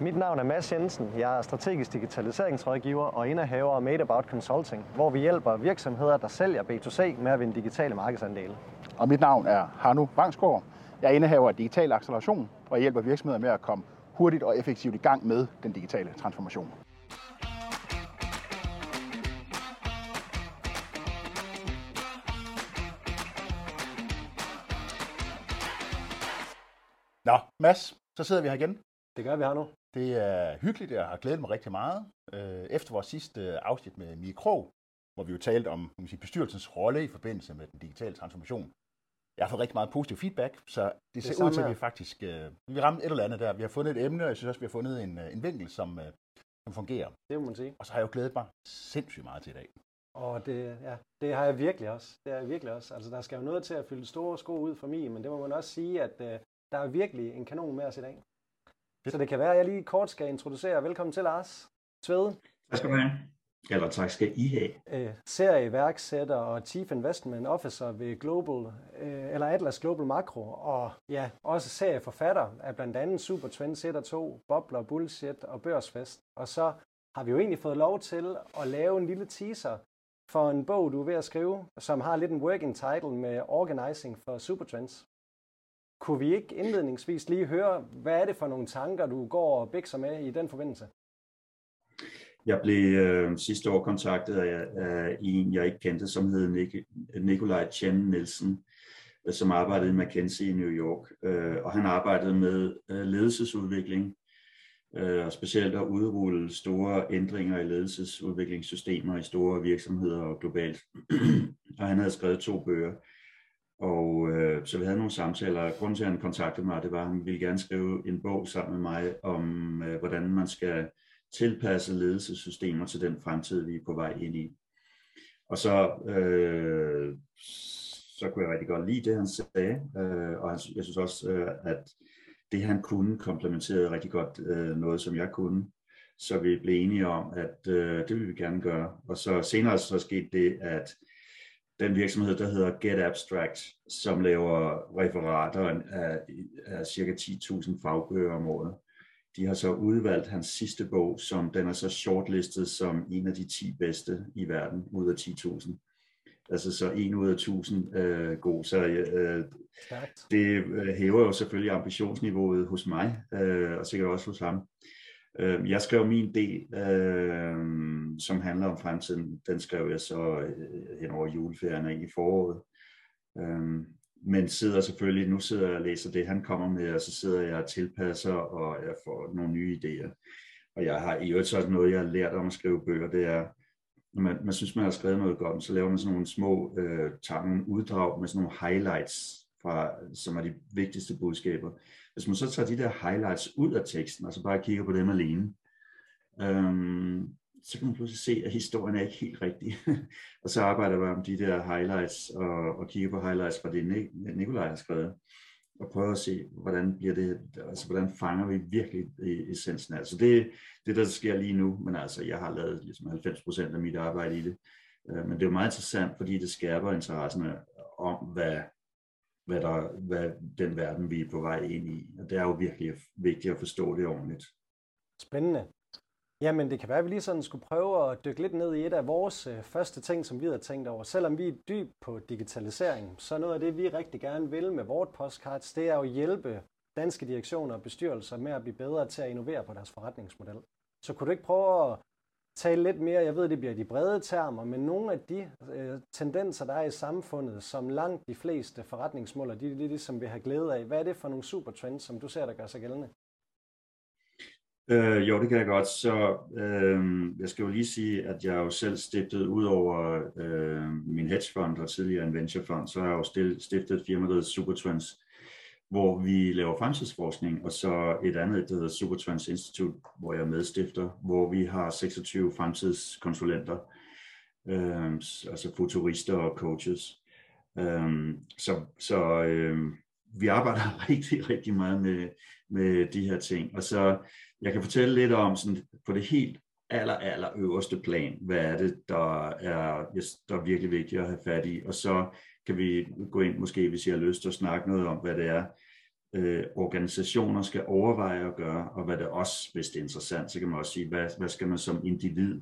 Mit navn er Mads Jensen. Jeg er strategisk digitaliseringsrådgiver og indehaver af Made About Consulting, hvor vi hjælper virksomheder, der sælger B2C med at vinde digitale markedsandele. Og mit navn er Hanu Vangsgaard. Jeg er indehaver af Digital Acceleration, og jeg hjælper virksomheder med at komme hurtigt og effektivt i gang med den digitale transformation. Nå, Mads, så sidder vi her igen. Det gør vi her nu. Det er hyggeligt, jeg har glædet mig rigtig meget. Øh, efter vores sidste afsnit med Mie Krog, hvor vi jo talte om man sige, bestyrelsens rolle i forbindelse med den digitale transformation. Jeg har fået rigtig meget positiv feedback, så det, det ser ud til, at vi faktisk øh, vi rammer et eller andet der. Vi har fundet et emne, og jeg synes også, vi har fundet en, øh, en vinkel, som, som fungerer. Det må man sige. Og så har jeg jo glædet mig sindssygt meget til i dag. Og det, ja, det har jeg virkelig også. Det har jeg virkelig også. Altså, der skal jo noget til at fylde store sko ud for mig, men det må man også sige, at uh, der er virkelig en kanon med os i dag. Så det kan være, at jeg lige kort skal introducere. Velkommen til, Lars Tvede. Tak skal du have. Eller tak skal I have. Øh, serieværksætter og Chief Investment Officer ved Global, øh, eller Atlas Global Macro, og ja, også serieforfatter af blandt andet Super Trends 1 og 2, Bobler, Bullshit og Børsfest. Og så har vi jo egentlig fået lov til at lave en lille teaser for en bog, du er ved at skrive, som har lidt en working title med Organizing for Supertrends. Kunne vi ikke indledningsvis lige høre, hvad er det for nogle tanker, du går og bækser med i den forbindelse? Jeg blev øh, sidste år kontaktet af, af en, jeg ikke kendte, som hed Nik- Nikolaj Chen Nielsen, øh, som arbejdede i McKinsey i New York. Øh, og han arbejdede med øh, ledelsesudvikling, øh, og specielt at udrulle store ændringer i ledelsesudviklingssystemer i store virksomheder og globalt. og han havde skrevet to bøger. Og øh, så vi havde nogle samtaler. Grunden til, at han kontaktede mig, det var, at han ville gerne skrive en bog sammen med mig om, øh, hvordan man skal tilpasse ledelsessystemer til den fremtid, vi er på vej ind i. Og så, øh, så kunne jeg rigtig godt lide det, han sagde, øh, og jeg synes også, øh, at det han kunne komplementerede rigtig godt øh, noget, som jeg kunne. Så vi blev enige om, at øh, det ville vi gerne gøre. Og så senere så skete det, at den virksomhed, der hedder Get Abstract, som laver referater af, af cirka 10.000 fagbøger om året. De har så udvalgt hans sidste bog, som den er så shortlistet som en af de 10 bedste i verden ud af 10.000. Altså så en ud af 1000 øh, god. Så øh, det øh, hæver jo selvfølgelig ambitionsniveauet hos mig, øh, og sikkert også hos ham. Øh, jeg skrev min del, øh, som handler om fremtiden. Den skrev jeg så øh, hen over juleferien i foråret. Øh, men sidder selvfølgelig, nu sidder jeg og læser det, han kommer med, og så sidder jeg og tilpasser, og jeg får nogle nye idéer. Og jeg har i øvrigt så noget, jeg har lært om at skrive bøger, det er, når man, man synes, man har skrevet noget godt, så laver man sådan nogle små øh, tange uddrag med sådan nogle highlights, fra, som er de vigtigste budskaber. Hvis man så tager de der highlights ud af teksten, og så bare kigger på dem alene, øhm, så kan man pludselig se, at historien er ikke helt rigtig. og så arbejder man om de der highlights, og, og kigger på highlights fra det, Nikolaj har skrevet, og prøver at se, hvordan bliver det, altså hvordan fanger vi virkelig e, essensen af. Altså det, det der sker lige nu, men altså jeg har lavet ligesom 90% af mit arbejde i det. Øh, men det er jo meget interessant, fordi det skærper interessen om, hvad, hvad, der, hvad den verden, vi er på vej ind i. Og det er jo virkelig vigtigt at forstå det ordentligt. Spændende. Jamen, det kan være, at vi lige sådan skulle prøve at dykke lidt ned i et af vores øh, første ting, som vi har tænkt over. Selvom vi er dyb på digitalisering, så noget af det, vi rigtig gerne vil med vores postcards, det er jo at hjælpe danske direktioner og bestyrelser med at blive bedre til at innovere på deres forretningsmodel. Så kunne du ikke prøve at tale lidt mere, jeg ved, det bliver de brede termer, men nogle af de øh, tendenser, der er i samfundet, som langt de fleste forretningsmåler, de er det, som ligesom vi har glæde af. Hvad er det for nogle supertrends, som du ser, der gør sig gældende? Øh, jo, det kan jeg godt. Så øh, jeg skal jo lige sige, at jeg jo selv stiftet, ud over øh, min hedgefond og tidligere en venturefond, så har jeg jo stiftet firmaet firma, der Supertrends, hvor vi laver fremtidsforskning, og så et andet, der hedder Supertrans Institute, hvor jeg er medstifter, hvor vi har 26 fremtidskonsulenter, øh, altså futurister og coaches. Øh, så så øh, vi arbejder rigtig, rigtig meget med, med de her ting. Og så jeg kan fortælle lidt om sådan, på det helt aller, aller øverste plan, hvad er det, der er, der er virkelig vigtigt at have fat i. Og så kan vi gå ind, måske hvis I har lyst til at snakke noget om, hvad det er, øh, organisationer skal overveje at gøre, og hvad det også, hvis det er interessant, så kan man også sige, hvad, hvad skal man som individ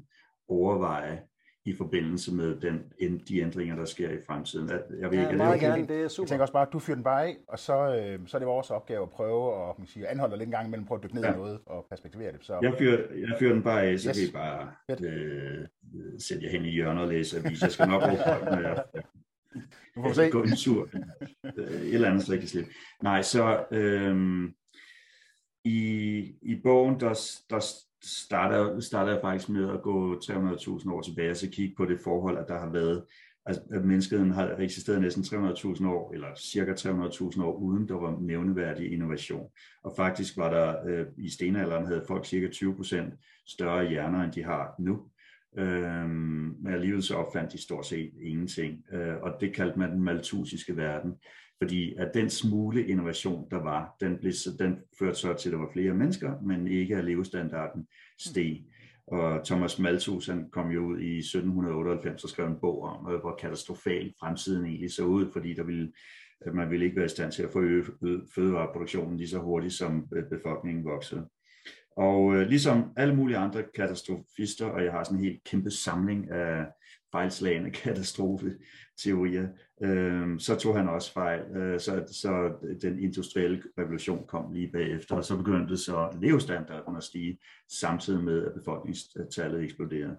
overveje i forbindelse med den, de ændringer, der sker i fremtiden. Jeg ved ja, ikke, meget det, gerne, det er super. Jeg tænker også bare, at du fyrer den bare af, og så, øh, så er det vores opgave at prøve at man siger, anholde lidt en gang imellem, prøve at dykke ned ja. i noget og perspektivere det. Så... Jeg, fyrer, jeg fyrer den bare af, så yes. kan I bare øh, sætte jer hen i hjørnet og læse avis. Jeg skal nok opholde, når jeg, du får se. gå en tur. Øh, et eller andet, så jeg kan slippe. Nej, så øhm, i, i bogen, der, der starter, starter jeg faktisk med at gå 300.000 år tilbage og så kigge på det forhold, at der har været, altså, at menneskeheden har eksisteret næsten 300.000 år, eller cirka 300.000 år, uden der var nævneværdig innovation. Og faktisk var der øh, i stenalderen havde folk cirka 20% større hjerner, end de har nu. Øhm, men alligevel så opfandt de stort set ingenting, øh, og det kaldte man den maltusiske verden. Fordi at den smule innovation, der var, den, blev, den førte så til, at der var flere mennesker, men ikke at levestandarden steg. Og Thomas Malthus han kom jo ud i 1798 og skrev en bog om, øh, hvor katastrofal fremtiden egentlig så ud, fordi der ville, øh, man ville ikke være i stand til at forøge fødevareproduktionen lige så hurtigt, som øh, befolkningen voksede. Og øh, ligesom alle mulige andre katastrofister, og jeg har sådan en helt kæmpe samling af fejlslagende katastrofeteorier, øh, så tog han også fejl. Øh, så, så den industrielle revolution kom lige bagefter, og så begyndte så levestandarden at stige, samtidig med, at befolkningstallet eksploderede.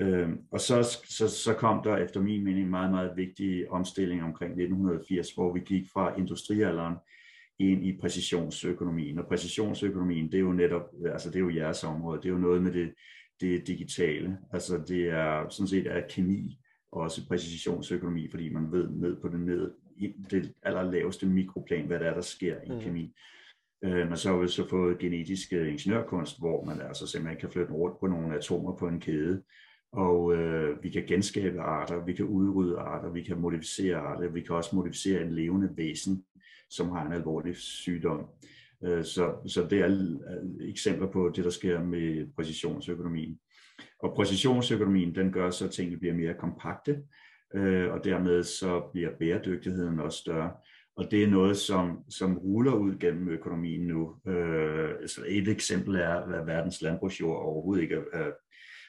Øh, og så, så, så kom der efter min mening meget, meget vigtige omstilling omkring 1980, hvor vi gik fra industrialderen ind i præcisionsøkonomien. Og præcisionsøkonomien, det er jo netop, altså det er jo jeres område, det er jo noget med det, det digitale. Altså det er sådan set er kemi, og også præcisionsøkonomi, fordi man ved ned på det ned, det allerlaveste mikroplan, hvad der er, der sker i mm. kemi. Øh, men så har vi så fået genetisk ingeniørkunst, hvor man altså simpelthen kan flytte rundt på nogle atomer på en kæde, og øh, vi kan genskabe arter, vi kan udrydde arter, vi kan modificere arter, vi kan også modificere en levende væsen, som har en alvorlig sygdom. Øh, så, så det er øh, eksempler på det, der sker med præcisionsøkonomien. Og præcisionsøkonomien, den gør så, at tingene bliver mere kompakte, øh, og dermed så bliver bæredygtigheden også større. Og det er noget, som, som ruller ud gennem økonomien nu. Øh, så et eksempel er, at verdens landbrugsjord overhovedet ikke er,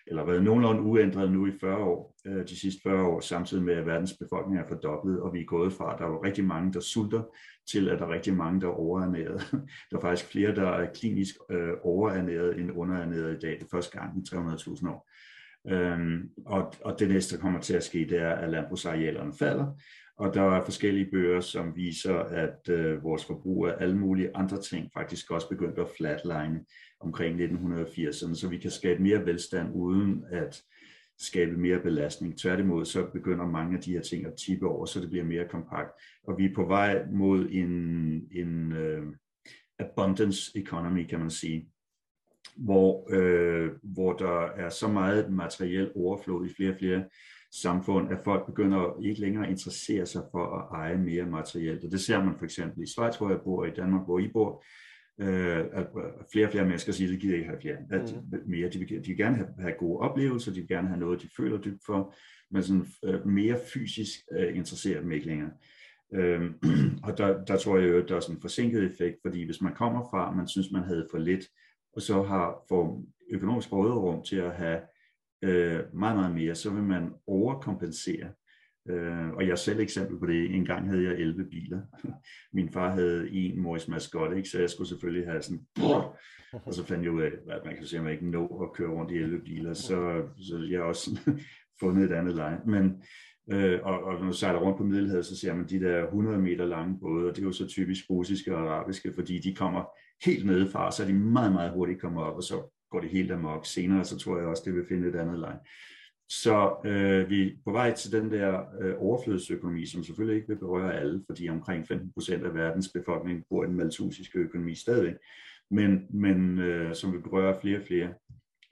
eller været nogenlunde uændret nu i 40 år, øh, de sidste 40 år, samtidig med at verdens befolkning er fordoblet, og vi er gået fra, at der er rigtig mange, der sulter, til at der er rigtig mange, der er overernæret. Der er faktisk flere, der er klinisk øh, overernæret end underernæret i dag. Det er første gang i 300.000 år. Øhm, og, og det næste, der kommer til at ske, det er, at landbrugsarealerne falder, og der er forskellige bøger, som viser, at øh, vores forbrug af alle mulige andre ting faktisk også begyndte at flatline omkring 1980'erne, så vi kan skabe mere velstand uden at skabe mere belastning. Tværtimod så begynder mange af de her ting at tippe over, så det bliver mere kompakt. Og vi er på vej mod en, en uh, abundance economy, kan man sige, hvor, uh, hvor der er så meget materiel overflod i flere og flere samfund, at folk begynder ikke længere at interessere sig for at eje mere materielt. Og det ser man for eksempel i Schweiz, hvor jeg bor, i Danmark, hvor I bor, øh, at flere og flere mennesker siger, at de gider ikke have flere, at mm. mere. De vil, de vil gerne have, have gode oplevelser, de vil gerne have noget, de føler dybt for, men sådan øh, mere fysisk øh, interesserer dem ikke længere. Øhm, og der, der tror jeg jo, at der er sådan en forsinket effekt, fordi hvis man kommer fra, at man synes, man havde for lidt, og så har for økonomisk råderum til at have øh, meget, meget mere, så vil man overkompensere. Øh, og jeg er selv eksempel på det. En gang havde jeg 11 biler. Min far havde en Morris Mascot, ikke? så jeg skulle selvfølgelig have sådan, brrr, og så fandt jeg ud af, at man kan se, at man ikke nå at køre rundt i 11 biler, så, så jeg har også fundet et andet leje. Men, øh, og, og når du sejler rundt på Middelhavet, så ser man de der 100 meter lange både, og det er jo så typisk russiske og arabiske, fordi de kommer helt nedefra, så er de meget, meget hurtigt kommer op, og så går det helt amok. Senere, så tror jeg også, det vil finde et andet leje. Så øh, vi er på vej til den der øh, overflødsøkonomi, som selvfølgelig ikke vil berøre alle, fordi omkring 15 procent af verdens befolkning bor i den maltusiske økonomi stadigvæk, men, men øh, som vil berøre flere og flere.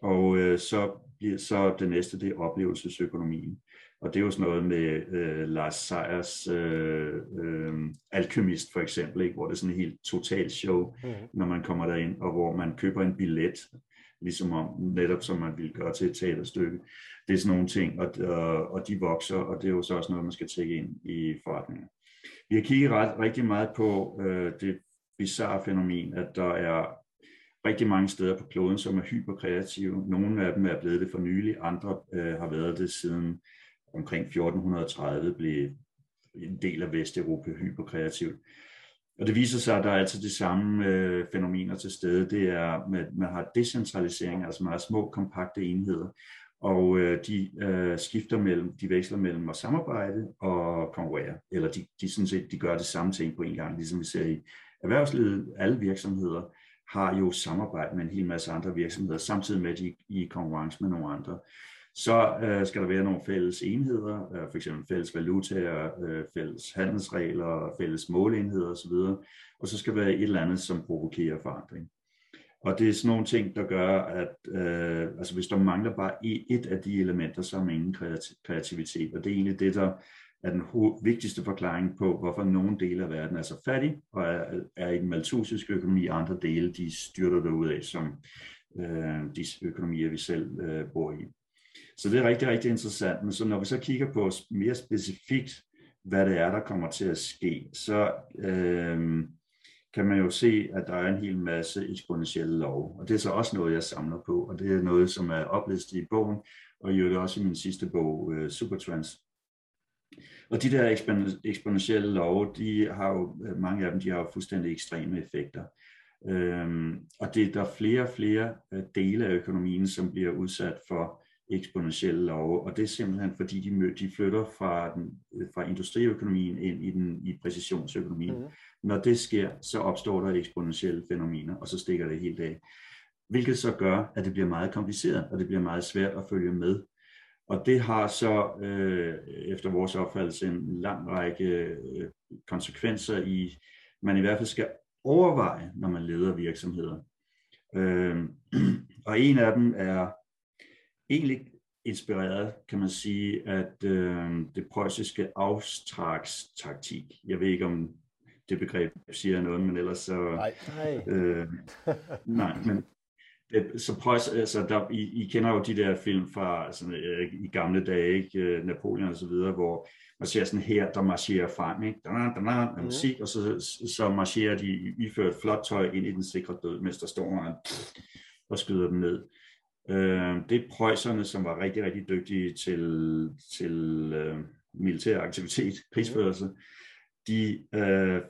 Og øh, så bliver så det næste, det er oplevelsesøkonomien. Og det er jo sådan noget med øh, Lars Seiers øh, øh, Alkymist for eksempel, ikke? hvor det er sådan et helt totalt show, mm. når man kommer derind, og hvor man køber en billet, ligesom om netop som man ville gøre til et teaterstykke. Det er sådan nogle ting, og, og, og de vokser, og det er jo så også noget, man skal tjekke ind i forretningen. Vi har kigget ret, rigtig meget på øh, det bizarre fænomen, at der er rigtig mange steder på kloden, som er hyperkreative. Nogle af dem er blevet det for nylig, andre øh, har været det siden omkring 1430, blev en del af Vesteuropa hyperkreativt. Og det viser sig, at der er altså de samme øh, fænomener til stede. Det er, at man har decentralisering, altså man har små, kompakte enheder, og øh, de øh, skifter mellem, de veksler mellem at samarbejde og konkurrere, eller de, de, sådan set, de gør det samme ting på en gang, ligesom vi ser i erhvervslivet. Alle virksomheder har jo samarbejde med en hel masse andre virksomheder, samtidig med at de er i konkurrence med nogle andre. Så øh, skal der være nogle fælles enheder, øh, f.eks. fælles valutaer, øh, fælles handelsregler, fælles måleenheder osv. Og så skal der være et eller andet, som provokerer forandring. Og det er sådan nogle ting, der gør, at øh, altså hvis der mangler bare et af de elementer, så er man ingen kreativitet. Og det er egentlig det, der er den vigtigste forklaring på, hvorfor nogle dele af verden er så fattig og er, er i den maltusiske økonomi, og andre dele de styrter derud af, som øh, de økonomier, vi selv øh, bor i. Så det er rigtig, rigtig interessant. Men så når vi så kigger på mere specifikt, hvad det er, der kommer til at ske, så øh, kan man jo se, at der er en hel masse eksponentielle lov. Og det er så også noget, jeg samler på, og det er noget, som er oplistet i bogen, og i øvrigt også i min sidste bog, øh, Supertrans. Og de der eksponentielle love, de har jo, øh, mange af dem, de har jo fuldstændig ekstreme effekter. Øhm, og det er der flere og flere øh, dele af økonomien, som bliver udsat for eksponentielle love, og det er simpelthen fordi, de, de flytter fra, den, fra industriøkonomien ind i, den, i præcisionsøkonomien. Mm. Når det sker, så opstår der eksponentielle fænomener, og så stikker det helt af. Hvilket så gør, at det bliver meget kompliceret, og det bliver meget svært at følge med. Og det har så øh, efter vores opfattelse en lang række øh, konsekvenser i, man i hvert fald skal overveje, når man leder virksomheder. Øh, og en af dem er egentlig inspireret, kan man sige, at øh, det preussiske afstragstaktik. Jeg ved ikke, om det begreb siger noget, men ellers så... Nej. Øh, nej, men det, så Preuss, altså der, I, I kender jo de der film fra altså, øh, i gamle dage, ikke? Øh, Napoleon og så videre, hvor man ser sådan her, der marcherer frem, ikke? Da, da, da, med musik, og så, så marcherer de iført flot tøj ind i den sikre død, mens der står og, og skyder dem ned. Øh, det er preusserne, som var rigtig, rigtig dygtige til, til øh, militær aktivitet, krigsførelse. De, øh,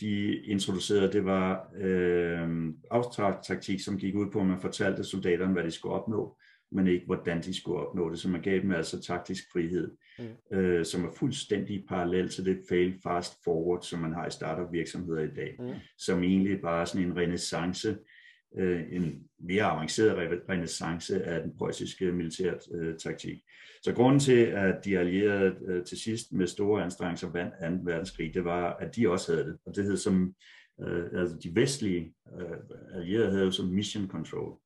de introducerede, det var øh, taktik, som gik ud på, at man fortalte soldaterne, hvad de skulle opnå, men ikke hvordan de skulle opnå det. Så man gav dem altså taktisk frihed, mm. øh, som er fuldstændig parallel til det fail fast forward, som man har i startup virksomheder i dag, mm. som egentlig bare er sådan en renaissance øh, en mere avanceret renaissance af den preussiske militære øh, taktik. Så grunden til, at de allierede øh, til sidst med store anstrengelser vandt 2. verdenskrig, det var, at de også havde det. Og det hed som, øh, altså de vestlige øh, allierede havde jo som mission control.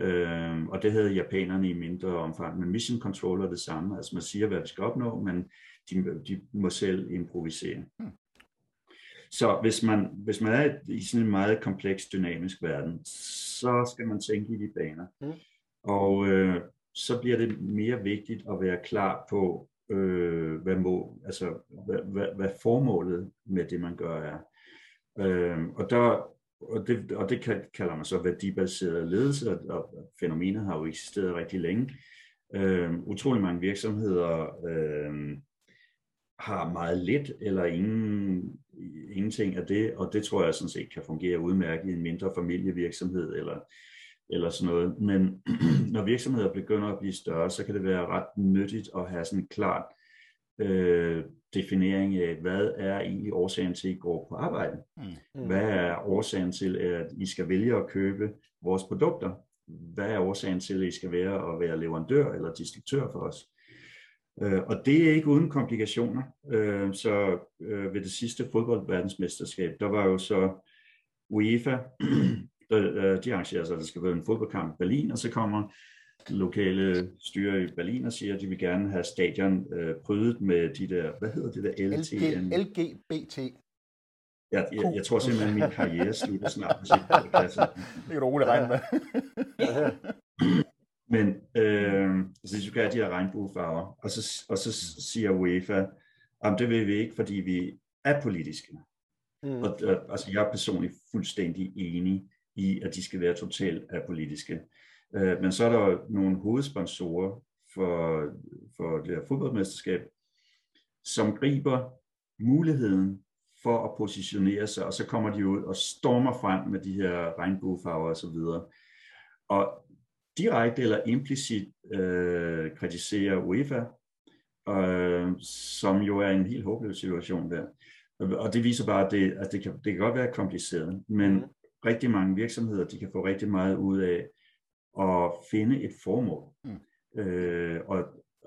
Øh, og det havde japanerne i mindre omfang. Men mission control er det samme. Altså man siger, hvad vi skal opnå, men de, de må selv improvisere. Hmm. Så hvis man, hvis man er i sådan en meget kompleks dynamisk verden, så skal man tænke i de baner. Mm. Og øh, så bliver det mere vigtigt at være klar på, øh, hvad, må, altså, hvad, hvad, hvad formålet med det, man gør er. Øh, og der, og det, og det kalder man så værdibaseret ledelse, og fænomenet har jo eksisteret rigtig længe. Øh, utrolig mange virksomheder øh, har meget lidt eller ingen, ingenting af det, og det tror jeg sådan set kan fungere udmærket i en mindre familievirksomhed eller, eller sådan noget. Men når virksomheder begynder at blive større, så kan det være ret nyttigt at have sådan en klar øh, definering af, hvad er egentlig årsagen til, at I går på arbejde? Mm. Hvad er årsagen til, at I skal vælge at købe vores produkter? Hvad er årsagen til, at I skal være at være leverandør eller distriktør for os? Øh, og det er ikke uden komplikationer. Øh, så øh, ved det sidste fodboldverdensmesterskab, der var jo så UEFA, der, de arrangerer sig, at der skal være en fodboldkamp i Berlin, og så kommer lokale styre i Berlin og siger, at de vil gerne have stadion øh, prydet med de der, hvad hedder det der, LTN? LG, LGBT. Jeg, jeg, jeg tror simpelthen, at min karriere slutter snart. det kan du roligt regne med. Men øh, så skal have de her regnbuefarver, og så, og så siger UEFA, at det vil vi ikke, fordi vi er politiske. Mm. Og, øh, altså, jeg er personligt fuldstændig enig i, at de skal være totalt apolitiske. Øh, men så er der nogle hovedsponsorer for, for det her fodboldmesterskab, som griber muligheden for at positionere sig, og så kommer de ud og stormer frem med de her regnbuefarver osv. Og, og direkte eller implicit øh, kritiserer UEFA, øh, som jo er en helt håbløs situation der. Og det viser bare, at det, at det, kan, det kan godt være kompliceret, men mm. rigtig mange virksomheder, de kan få rigtig meget ud af at finde et formål. Mm. Øh, og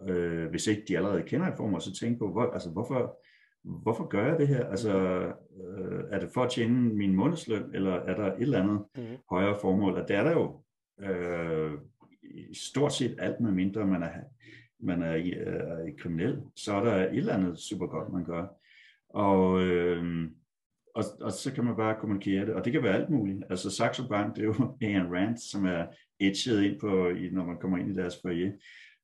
øh, hvis ikke de allerede kender et formål, så tænk på, hvor, altså, hvorfor, hvorfor gør jeg det her? Altså, øh, er det for at tjene min månedsløn, eller er der et eller andet mm. højere formål? Og det er der jo øh, stort set alt, med mindre man er, man er, øh, er, kriminel, så er der et eller andet super godt, man gør. Og, øh, og, og så kan man bare kommunikere det, og det kan være alt muligt. Altså Saxo Bank, det er jo Ayn Rand, som er etchet ind på, når man kommer ind i deres foyer,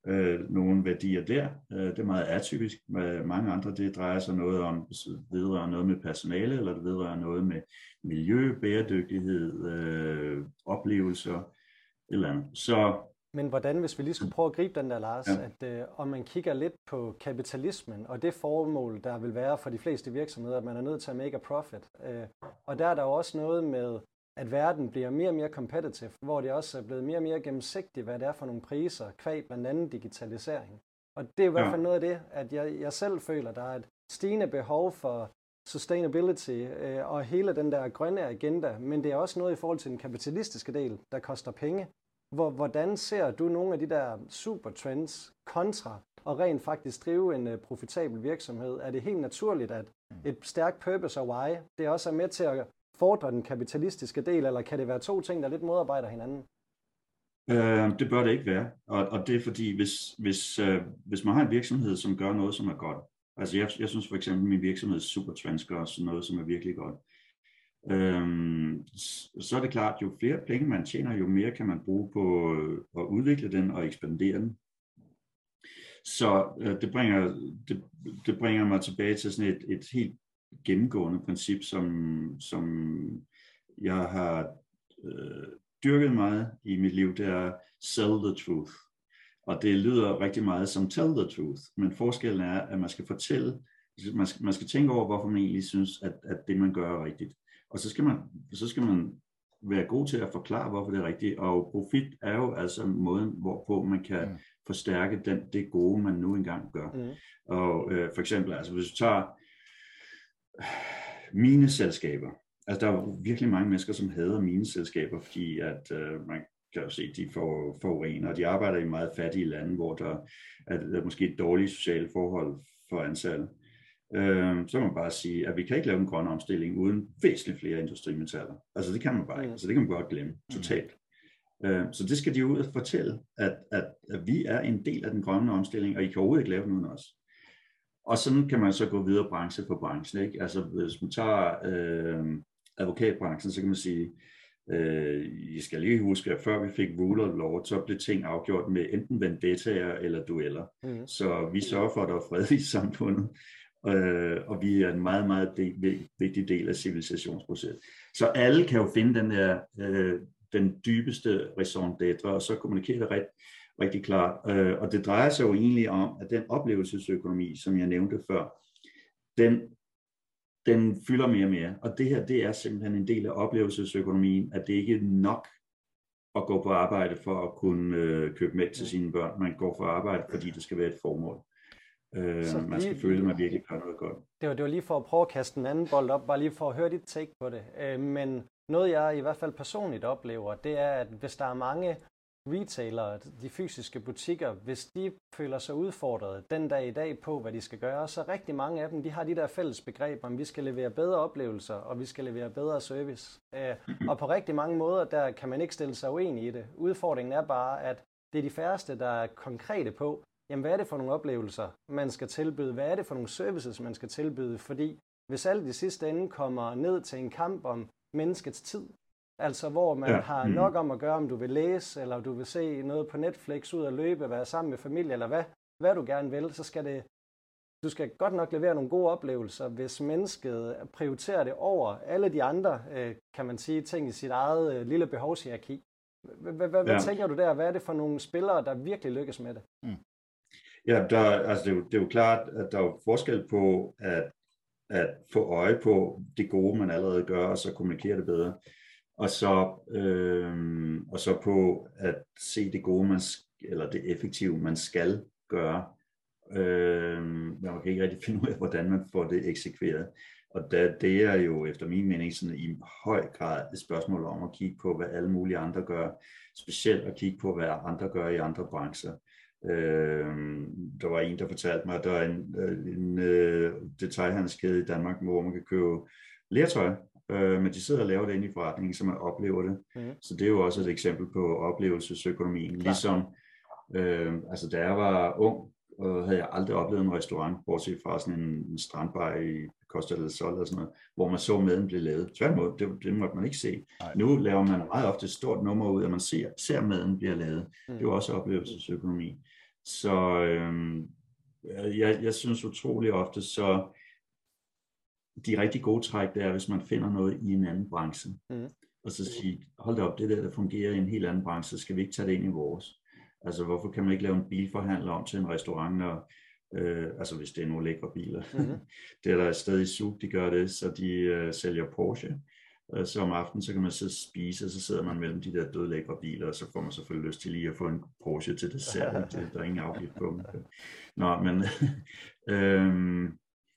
øh, nogle værdier der. Øh, det er meget atypisk. Med mange andre, det drejer sig noget om, vedrører noget med personale, eller det vedrører noget med miljø, bæredygtighed, øh, oplevelser, eller andet. Så men hvordan, hvis vi lige skulle prøve at gribe den der, Lars, ja. at øh, om man kigger lidt på kapitalismen og det formål, der vil være for de fleste virksomheder, at man er nødt til at make a profit. Øh, og der er der jo også noget med, at verden bliver mere og mere competitive, hvor det også er blevet mere og mere gennemsigtigt, hvad det er for nogle priser, kvæg blandt andet digitalisering. Og det er i hvert fald ja. noget af det, at jeg, jeg selv føler, der er et stigende behov for sustainability øh, og hele den der grønne agenda, men det er også noget i forhold til den kapitalistiske del, der koster penge. Hvor, hvordan ser du nogle af de der super trends kontra og rent faktisk drive en uh, profitabel virksomhed? Er det helt naturligt, at et stærkt purpose og why, det også er med til at fordre den kapitalistiske del, eller kan det være to ting, der lidt modarbejder hinanden? Øh, det bør det ikke være, og, og det er fordi, hvis, hvis, øh, hvis man har en virksomhed, som gør noget, som er godt, altså jeg, jeg synes for eksempel, at min virksomhed Supertrans gør sådan noget, som er virkelig godt, Øhm, så er det klart, jo flere penge man tjener, jo mere kan man bruge på øh, at udvikle den og ekspandere den. Så øh, det, bringer, det, det bringer mig tilbage til sådan et, et helt gennemgående princip, som, som jeg har øh, dyrket meget i mit liv, det er sell the truth. Og det lyder rigtig meget som tell the truth, men forskellen er, at man skal fortælle, man skal, man skal tænke over, hvorfor man egentlig synes, at, at det man gør er rigtigt. Og så skal man, så skal man være god til at forklare, hvorfor det er rigtigt. Og profit er jo altså måden, hvorpå man kan mm. forstærke den, det gode, man nu engang gør. Mm. Og øh, for eksempel, altså hvis du tager mine selskaber, altså der er virkelig mange mennesker, som hader mine selskaber, fordi at øh, man kan jo se, de får forurener, og de arbejder i meget fattige lande, hvor der er, der er måske dårlige sociale forhold for ansatte øh, så må man bare sige, at vi kan ikke lave en grøn omstilling uden væsentligt flere industrimetaller. Altså det kan man bare ikke. Altså det kan man godt glemme mm. totalt. Øh, så det skal de ud og fortælle, at, at, at vi er en del af den grønne omstilling, og I kan overhovedet ikke lave den uden os. Og sådan kan man så gå videre branche for branche. Ikke? Altså hvis man tager øh, advokatbranchen, så kan man sige, øh, I skal lige huske, at før vi fik rule of law, så blev ting afgjort med enten vendettaer eller dueller. Mm. Så vi sørger for, at der er fred i samfundet øh, og vi er en meget, meget de, vigtig del af civilisationsprocessen. Så alle kan jo finde den der, øh, den dybeste raison d'être, og så kommunikere det ret, rigtig klart. Øh, og det drejer sig jo egentlig om, at den oplevelsesøkonomi, som jeg nævnte før, den, den fylder mere og mere. Og det her, det er simpelthen en del af oplevelsesøkonomien, at det ikke er nok at gå på arbejde for at kunne øh, købe mælk til sine børn. Man går på arbejde, fordi det skal være et formål. Øh, så man skal føle, at man virkelig gør noget godt. Det var, det var lige for at prøve at kaste en anden bold op, bare lige for at høre dit take på det. Øh, men noget jeg i hvert fald personligt oplever, det er, at hvis der er mange retailer, de fysiske butikker, hvis de føler sig udfordret den dag i dag på, hvad de skal gøre, så rigtig mange af dem, de har de der fælles begreber, om vi skal levere bedre oplevelser, og vi skal levere bedre service. Øh, og på rigtig mange måder, der kan man ikke stille sig uenig i det. Udfordringen er bare, at det er de færreste, der er konkrete på, jamen hvad er det for nogle oplevelser, man skal tilbyde? Hvad er det for nogle services, man skal tilbyde? Fordi hvis alt i sidste ende kommer ned til en kamp om menneskets tid, altså hvor man ja. har mm. nok om at gøre, om du vil læse, eller du vil se noget på Netflix, ud og løbe, være sammen med familie, eller hvad, hvad du gerne vil, så skal det du skal godt nok levere nogle gode oplevelser, hvis mennesket prioriterer det over alle de andre, øh, kan man sige, ting i sit eget øh, lille behovshierarki. Hvad tænker du der? Hvad er det for nogle spillere, der virkelig lykkes med det? Mm. Ja, der, altså det, er jo, det er jo klart, at der er forskel på at, at få øje på det gode, man allerede gør, og så kommunikere det bedre. Og så, øh, og så på at se det gode, man, eller det effektive, man skal gøre. Øh, man kan ikke rigtig finde ud af, hvordan man får det eksekveret. Og da, det er jo efter min mening sådan i høj grad et spørgsmål om at kigge på, hvad alle mulige andre gør. Specielt at kigge på, hvad andre gør i andre brancher. Øh, der var en, der fortalte mig, at der er en, øh, en øh, detaljhandelskæde i Danmark, hvor man kan købe lertøj, øh, men de sidder og laver det inde i forretningen, så man oplever det. Mm. Så det er jo også et eksempel på oplevelsesøkonomien. Klar. Ligesom, øh, altså da jeg var ung, og havde jeg aldrig oplevet en restaurant, bortset fra sådan en, en strandbar i Costa del Sol og sådan noget, hvor man så maden blive lavet. Tværtimod, det, det måtte man ikke se. Nej. Nu laver man meget ofte et stort nummer ud, at man ser, ser maden bliver lavet. Mm. Det er jo også oplevelsesøkonomi. Så øh, jeg, jeg synes utrolig ofte, så de rigtig gode træk, det er, hvis man finder noget i en anden branche. Mm. Og så sige, hold da op, det der, der fungerer i en helt anden branche, så skal vi ikke tage det ind i vores. Altså, hvorfor kan man ikke lave en bilforhandler om til en restaurant, når, øh, altså hvis det er nogle lækre biler. Mm-hmm. det er der et sted i Zug, de gør det, så de øh, sælger Porsche. Øh, så om aftenen, så kan man så spise, og så sidder man mellem de der døde lækre biler, og så får man selvfølgelig lyst til lige at få en Porsche til dessert. det, der er ingen afgift på dem. Nå, men, øh,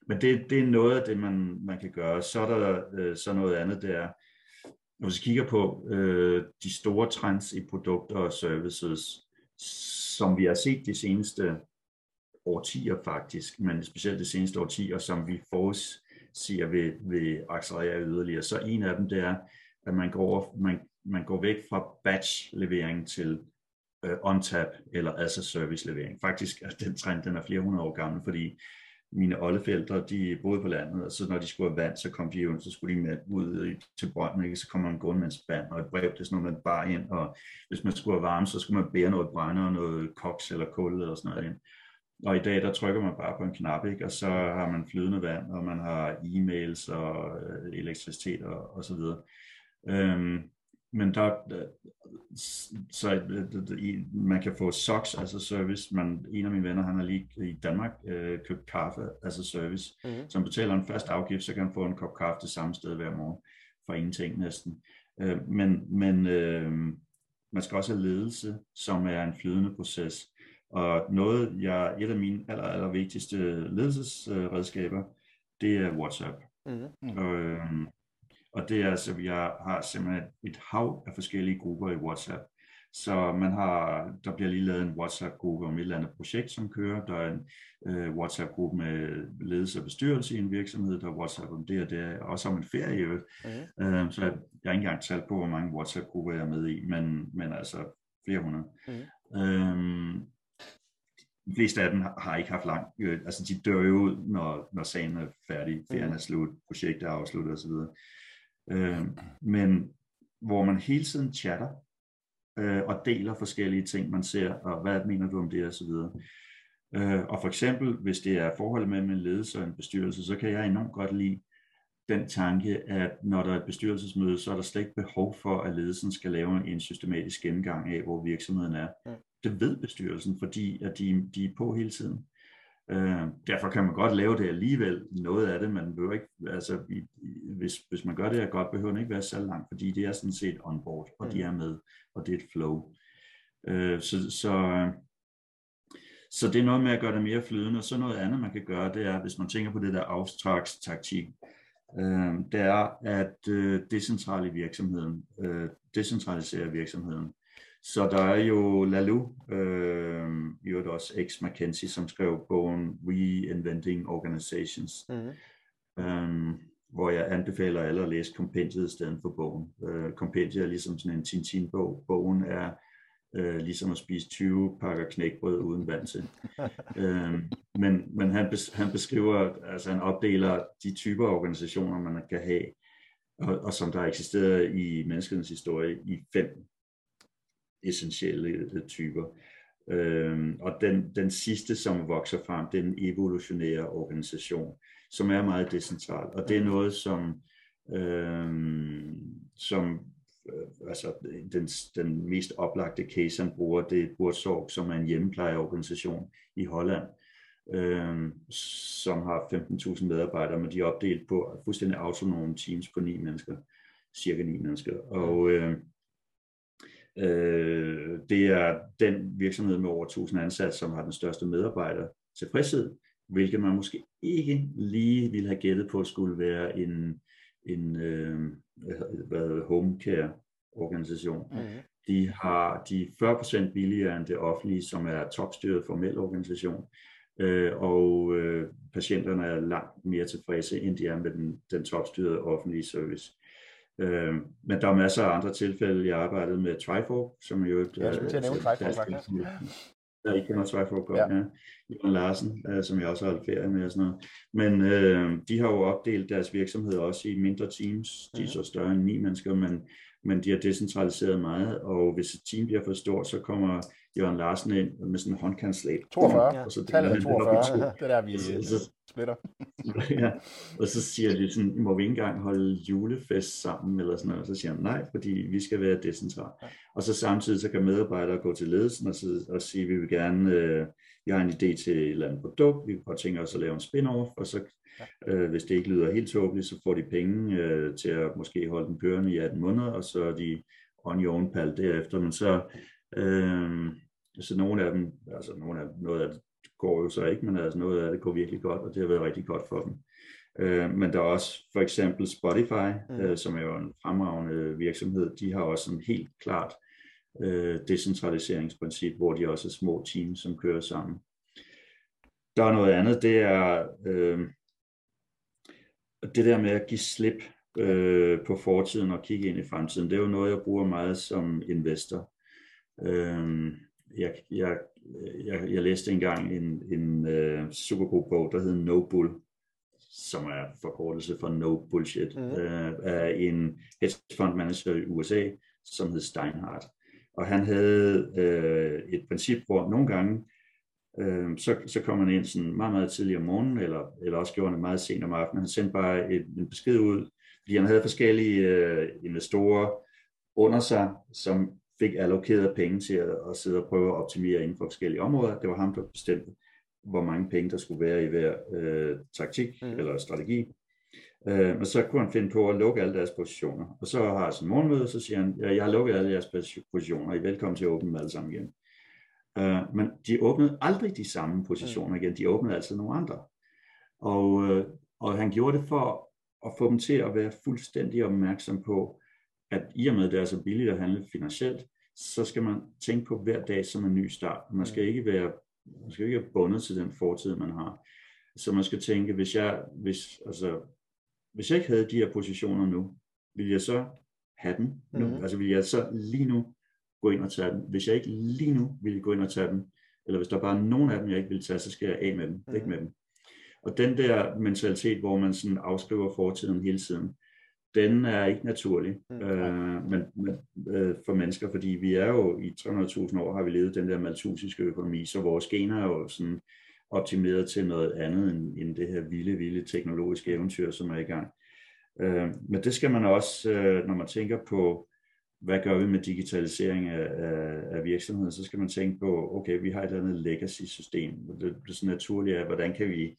men det, det er noget af det, man, man kan gøre. Så er der øh, så noget andet, der når vi kigger på øh, de store trends i produkter og services, som vi har set de seneste årtier faktisk, men specielt de seneste årtier, som vi forudsiger vil, vil accelerere yderligere. Så en af dem det er, at man går, man, man går væk fra batch-levering til øh, on-tap eller as a service levering. Faktisk er den trend, den er flere hundrede år gammel, fordi mine oldeforældre, de boede på landet, og så når de skulle have vand, så kom de jo, så skulle de med ud til brønden, ikke? så kom man med en og et brev, det er sådan noget, man bare ind, og hvis man skulle have varme, så skulle man bære noget brænder og noget koks eller kul eller sådan noget ind. Og i dag, der trykker man bare på en knap, ikke? og så har man flydende vand, og man har e-mails og øh, elektricitet og, og så videre. Øhm, men der, så man kan få socks, altså service. Man, en af mine venner, han har lige i Danmark øh, købt kaffe, altså service. Mm-hmm. Så han betaler en fast afgift, så kan han få en kop kaffe det samme sted hver morgen, for ingenting næsten. Øh, men men øh, man skal også have ledelse, som er en flydende proces. Og noget, jeg, et af mine aller, aller vigtigste ledelsesredskaber, det er WhatsApp. Mm-hmm. Øh, og det er altså, vi har simpelthen et hav af forskellige grupper i WhatsApp. Så man har, der bliver lige lavet en WhatsApp-gruppe om et eller andet projekt, som kører. Der er en øh, WhatsApp-gruppe med ledelse og bestyrelse i en virksomhed. Der er WhatsApp om det og det, også om en ferie. Mm. Øh, så jeg, jeg har ikke engang talt på, hvor mange WhatsApp-grupper jeg er med i, men, men altså flere hundrede. Mm. Øhm, de fleste af dem har ikke haft lang, øh, altså de dør jo ud, når, når sagen er færdig, ferien er slut, projektet er afsluttet osv. Øh, men hvor man hele tiden chatter øh, og deler forskellige ting, man ser, og hvad mener du om det osv. Øh, og for eksempel, hvis det er forholdet mellem en ledelse og en bestyrelse, så kan jeg enormt godt lide den tanke, at når der er et bestyrelsesmøde, så er der slet ikke behov for, at ledelsen skal lave en systematisk gennemgang af, hvor virksomheden er. Det ved bestyrelsen, fordi at de, de er på hele tiden. Øh, derfor kan man godt lave det alligevel, noget af det, man behøver ikke, altså i, hvis, hvis man gør det her godt, behøver det ikke være så langt, fordi det er sådan set on board, og mm. de er med, og det er et flow. Øh, så, så, så det er noget med at gøre det mere flydende, og så noget andet, man kan gøre, det er, hvis man tænker på det der afstrakstaktik, øh, det er at øh, decentralisere virksomheden, øh, decentralisere virksomheden. Så der er jo Lalou, øh, i øvrigt også ex McKinsey, som skrev bogen Reinventing Organizations, mm. øh, hvor jeg anbefaler alle at læse kompendiet i stedet for bogen. Øh, kompendiet er ligesom sådan en Tintin-bog. Bogen er øh, ligesom at spise 20 pakker knækbrød uden vand til. øh, men men han, bes, han beskriver, altså han opdeler de typer organisationer, man kan have, og, og som der har eksisteret i menneskets historie i fem essentielle typer. Øh, og den, den sidste, som vokser frem, det er en evolutionære organisation, som er meget decentral. Og det er noget, som, øh, som øh, altså den, den mest oplagte case, han bruger, det er Burzorg, som er en hjemmeplejeorganisation i Holland, øh, som har 15.000 medarbejdere, men de er opdelt på fuldstændig autonome teams på ni mennesker, cirka ni mennesker. Og øh, øh, det er den virksomhed med over 1000 ansatte, som har den største medarbejder tilfredshed, hvilket man måske ikke lige ville have gættet på skulle være en, en øh, hvad, home care organisation. Mm. De har de 40% billigere end det offentlige, som er topstyret formel organisation øh, og øh, patienterne er langt mere tilfredse, end de er med den, den topstyrede offentlige service. Øh, men der er masser af andre tilfælde. Jeg arbejdede med Trifork, som jo... Ja, jeg skulle til at nævne Trifork, faktisk. Der ikke kender Trifork godt, ja. ja. Jon Larsen, øh, som jeg også har holdt ferie med og sådan noget. Men øh, de har jo opdelt deres virksomhed også i mindre teams. De er så større end ni mennesker, men, men de har decentraliseret meget, og hvis et team bliver for stort, så kommer Jørgen Larsen ind med sådan en håndkantslæb. 42, ja. og så tallet er 42, det er der vi så, splitter. ja, og så siger de sådan, må vi ikke engang holde julefest sammen, eller sådan noget, og så siger han nej, fordi vi skal være decentral. Ja. Og så samtidig så kan medarbejdere gå til ledelsen og, så, og sige, vi vil gerne, øh, vi har en idé til et eller andet produkt, vi kan godt tænke os at lave en spin-off, og så Ja. Øh, hvis det ikke lyder helt tåbeligt, så får de penge øh, til at måske holde den kørende i 18 måneder, og så er de on your own pal derefter. Men så, øh, så nogle af dem, altså nogle af, noget af det går jo så ikke, men altså noget af det går virkelig godt, og det har været rigtig godt for dem. Øh, men der er også for eksempel Spotify, mm. øh, som er jo en fremragende virksomhed, de har også en helt klart øh, decentraliseringsprincip, hvor de også er små teams, som kører sammen. Der er noget andet, det er øh, det der med at give slip øh, på fortiden og kigge ind i fremtiden. Det er jo noget, jeg bruger meget som investor. Øh, jeg, jeg, jeg, jeg læste engang en, en uh, super god bog, der hedder No Bull, som er forkortelse for No Bullshit, mm. uh, af en hedge fund manager i USA, som hed Steinhardt. Og han havde uh, et princip, hvor nogle gange, uh, så, så kom han ind sådan meget, meget tidligt om morgenen, eller, eller også gjorde han det meget sent om aftenen. Han sendte bare et, en besked ud, fordi han havde forskellige uh, investorer under sig, som fik allokeret penge til at, at sidde og prøve at optimere inden for forskellige områder. Det var ham, der bestemte, hvor mange penge der skulle være i hver øh, taktik mm. eller strategi. Øh, men så kunne han finde på at lukke alle deres positioner. Og så har han sådan en morgenmøde, så siger han, ja, jeg har lukket alle jeres positioner, I er velkommen til at åbne dem alle sammen igen. Øh, men de åbnede aldrig de samme positioner mm. igen, de åbnede altid nogle andre. Og, øh, og han gjorde det for at få dem til at være fuldstændig opmærksom på, at i og med, at det er så billigt at handle finansielt, så skal man tænke på hver dag som en ny start. Man skal ikke være, man skal ikke være bundet til den fortid, man har. Så man skal tænke, hvis jeg, hvis, altså, hvis jeg ikke havde de her positioner nu, vil jeg så have dem nu? Mm-hmm. Altså vil jeg så lige nu gå ind og tage dem? Hvis jeg ikke lige nu ville gå ind og tage dem, eller hvis der bare er nogen af dem, jeg ikke vil tage, så skal jeg af med dem, mm-hmm. ikke med dem. Og den der mentalitet, hvor man sådan afskriver fortiden hele tiden, den er ikke naturlig mm. øh, men, men, øh, for mennesker, fordi vi er jo i 300.000 år har vi levet den der maltusiske økonomi, så vores gener er jo sådan optimeret til noget andet end, end det her vilde, vilde teknologiske eventyr, som er i gang. Øh, men det skal man også, øh, når man tænker på, hvad gør vi med digitalisering af, af, af virksomheden, så skal man tænke på, okay, vi har et andet legacy-system. Det, det er så naturligt, at hvordan kan vi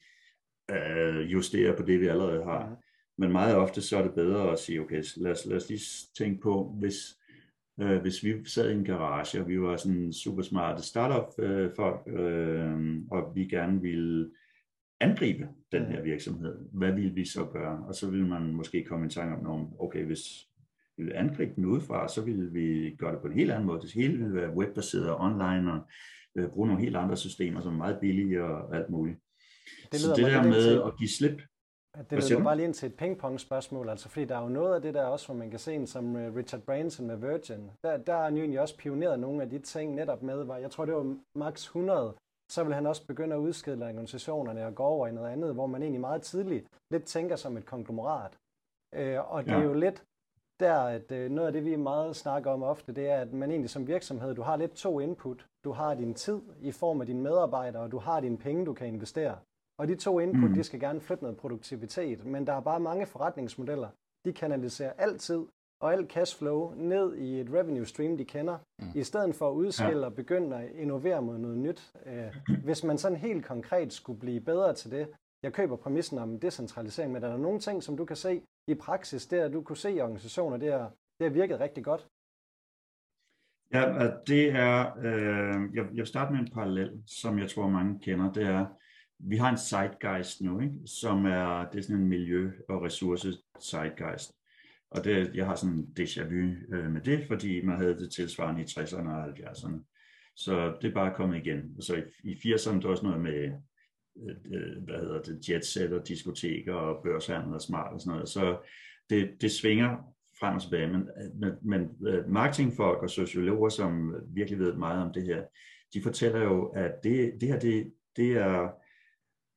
øh, justere på det, vi allerede har. Mm. Men meget ofte så er det bedre at sige, okay, lad os, lad os lige tænke på, hvis, øh, hvis vi sad i en garage, og vi var sådan super smarte startup øh, øh, og vi gerne ville angribe den her virksomhed, hvad ville vi så gøre? Og så ville man måske komme i tanke om, okay, hvis vi vil angribe den udefra, så ville vi gøre det på en helt anden måde. Det hele ville være webbaseret og online, og øh, bruge nogle helt andre systemer, som er meget billige og alt muligt. Det så det der med at give slip det leder bare lige ind til et pingpong-spørgsmål, altså fordi der er jo noget af det der også, hvor man kan se en som øh, Richard Branson med Virgin. Der, der er han jo også pioneret nogle af de ting netop med, hvor jeg tror det var max 100, så vil han også begynde at udskille organisationerne og gå over i noget andet, hvor man egentlig meget tidligt lidt tænker som et konglomerat. Øh, og det ja. er jo lidt, der, at øh, noget af det, vi meget snakker om ofte, det er, at man egentlig som virksomhed, du har lidt to input. Du har din tid i form af dine medarbejdere, og du har dine penge, du kan investere. Og de to input, mm. de skal gerne flytte noget produktivitet, men der er bare mange forretningsmodeller. De kanaliserer altid og alt cashflow ned i et revenue stream, de kender, mm. i stedet for at udskille ja. og begynde at innovere mod noget nyt. Øh, hvis man sådan helt konkret skulle blive bedre til det, jeg køber præmissen om decentralisering, men er der nogle ting, som du kan se i praksis, der du kunne se i organisationer, det har, det har virket rigtig godt? Ja, det er, øh, jeg, jeg starter med en parallel, som jeg tror mange kender, det er, vi har en zeitgeist nu, ikke? som er, det er sådan en miljø- og ressource zeitgeist. Og det, jeg har sådan en déjà vu øh, med det, fordi man havde det tilsvarende i 60'erne og 70'erne. Så det er bare kommet igen. Og så i, i 80'erne, der var også noget med, øh, øh hvad hedder det, jetset og diskoteker og børshandel og smart og sådan noget. Så det, det svinger frem og tilbage. Men, øh, men, men øh, marketingfolk og sociologer, som virkelig ved meget om det her, de fortæller jo, at det, det her, det, det er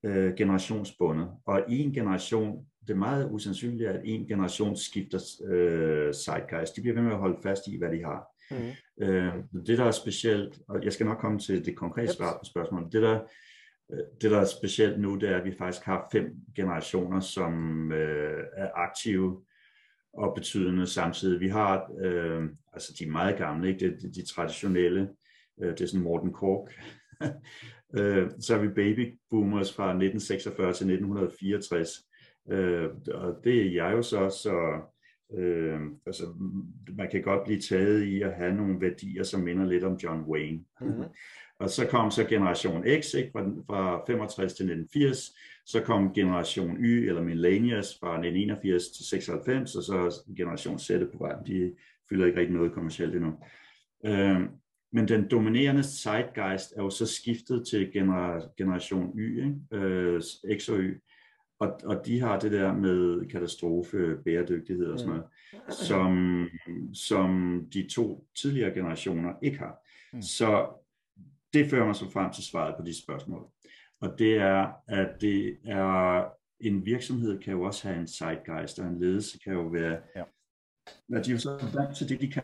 øh, generationsbundet. Og en generation, det er meget usandsynligt, at en generation skifter øh, zeitgeist. De bliver ved med at holde fast i, hvad de har. Mm. Øh, det, der er specielt, og jeg skal nok komme til det konkrete svar på spørgsmålet, det der, øh, det, der er specielt nu, det er, at vi faktisk har fem generationer, som øh, er aktive og betydende samtidig. Vi har, øh, altså de er meget gamle, ikke? Det, de, de traditionelle, øh, det er sådan Morten Kork, øh, så er vi baby boomers fra 1946 til 1964, øh, og det er jeg jo så, så øh, altså, man kan godt blive taget i at have nogle værdier, som minder lidt om John Wayne. Mm-hmm. og så kom så generation X ikke, fra, fra 65 til 1980, så kom generation Y, eller millennials, fra 1981 til 96, og så generation Z på vej. De fylder ikke rigtig noget kommercielt endnu. Øh, men den dominerende zeitgeist er jo så skiftet til gener- generation Y, ikke? Øh, X og Y. Og, og de har det der med katastrofe, bæredygtighed og sådan noget, mm. som, som de to tidligere generationer ikke har. Mm. Så det fører mig så frem til svaret på de spørgsmål. Og det er, at det er en virksomhed kan jo også have en zeitgeist, og en ledelse kan jo være, ja. at de er jo så vant til det, de kan.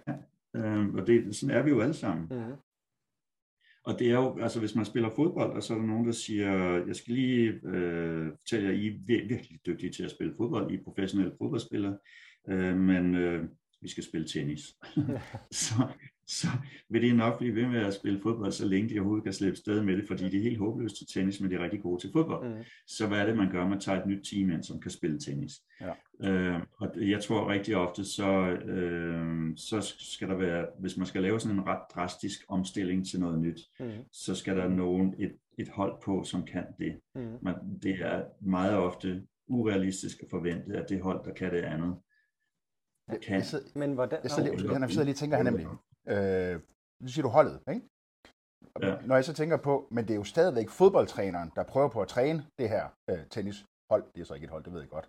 Øh, og det, sådan er vi jo alle sammen. Mm. Og det er jo, altså hvis man spiller fodbold, og så er der nogen, der siger, jeg skal lige øh, fortælle jer, I er virkelig dygtige til at spille fodbold, I er professionelle fodboldspillere, øh, men øh, vi skal spille tennis. så, så vil det nok blive ved med at spille fodbold, så længe de overhovedet kan slippe sted med det, fordi det er helt håbløst til tennis, men de er rigtig gode til fodbold. Mm. Så hvad er det, man gør? Man tager et nyt team ind, som kan spille tennis. Ja. Øh, og jeg tror rigtig ofte, så, øh, så skal der være, hvis man skal lave sådan en ret drastisk omstilling til noget nyt, mm. så skal der nogen et, et hold på, som kan det. Mm. Men det er meget ofte urealistisk at forvente, at det hold, der kan det andet, kan. Jeg sidder, men hvordan? Jeg sidder, lige, jeg sidder lige og tænker her nemlig, øh, nu siger du holdet, ikke? Ja. Når jeg så tænker på, men det er jo stadigvæk fodboldtræneren, der prøver på at træne det her øh, tennishold. Det er så ikke et hold, det ved jeg godt.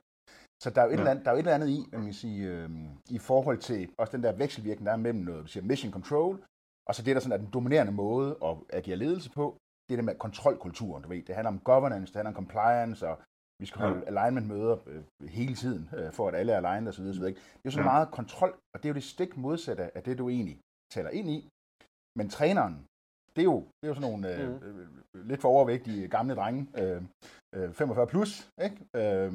Så der er jo et, ja. eller, andet, der er jo et eller andet i, man sige, øh, i forhold til også den der vekselvirkning, der er mellem noget, du siger mission control, og så det, der sådan er den dominerende måde at agere ledelse på, det er det med kontrolkulturen, du ved. Det handler om governance, det handler om compliance, og vi skal holde ja. alignment-møder øh, hele tiden, øh, for at alle er aligned osv. osv. Det er jo så ja. meget kontrol, og det er jo det stik modsatte af det, du egentlig taler ind i. Men træneren, det er jo, det er jo sådan nogle øh, mm. øh, lidt for overvægtige gamle drenge, øh, øh, 45 plus, ikke? Øh,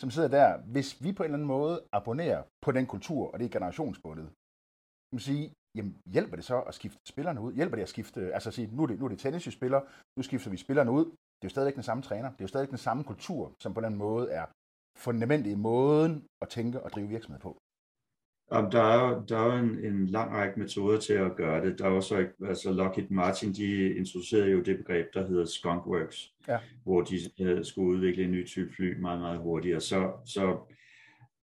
som sidder der. Hvis vi på en eller anden måde abonnerer på den kultur, og det er generationsbundet, kan man sige, jamen hjælper det så at skifte spillerne ud? Hjælper det at skifte, altså at sige, nu er det, nu er det tennis, vi spiller, nu skifter vi spillerne ud. Det er jo stadigvæk den samme træner, det er jo stadigvæk den samme kultur, som på den måde er fundamentet i måden at tænke og drive virksomhed på. Um, der er jo, der er jo en, en lang række metoder til at gøre det. Der er også, altså Lockheed Martin, de introducerede jo det begreb, der hedder Skunkworks, ja. hvor de uh, skulle udvikle en ny type fly meget, meget hurtigere. Så, så,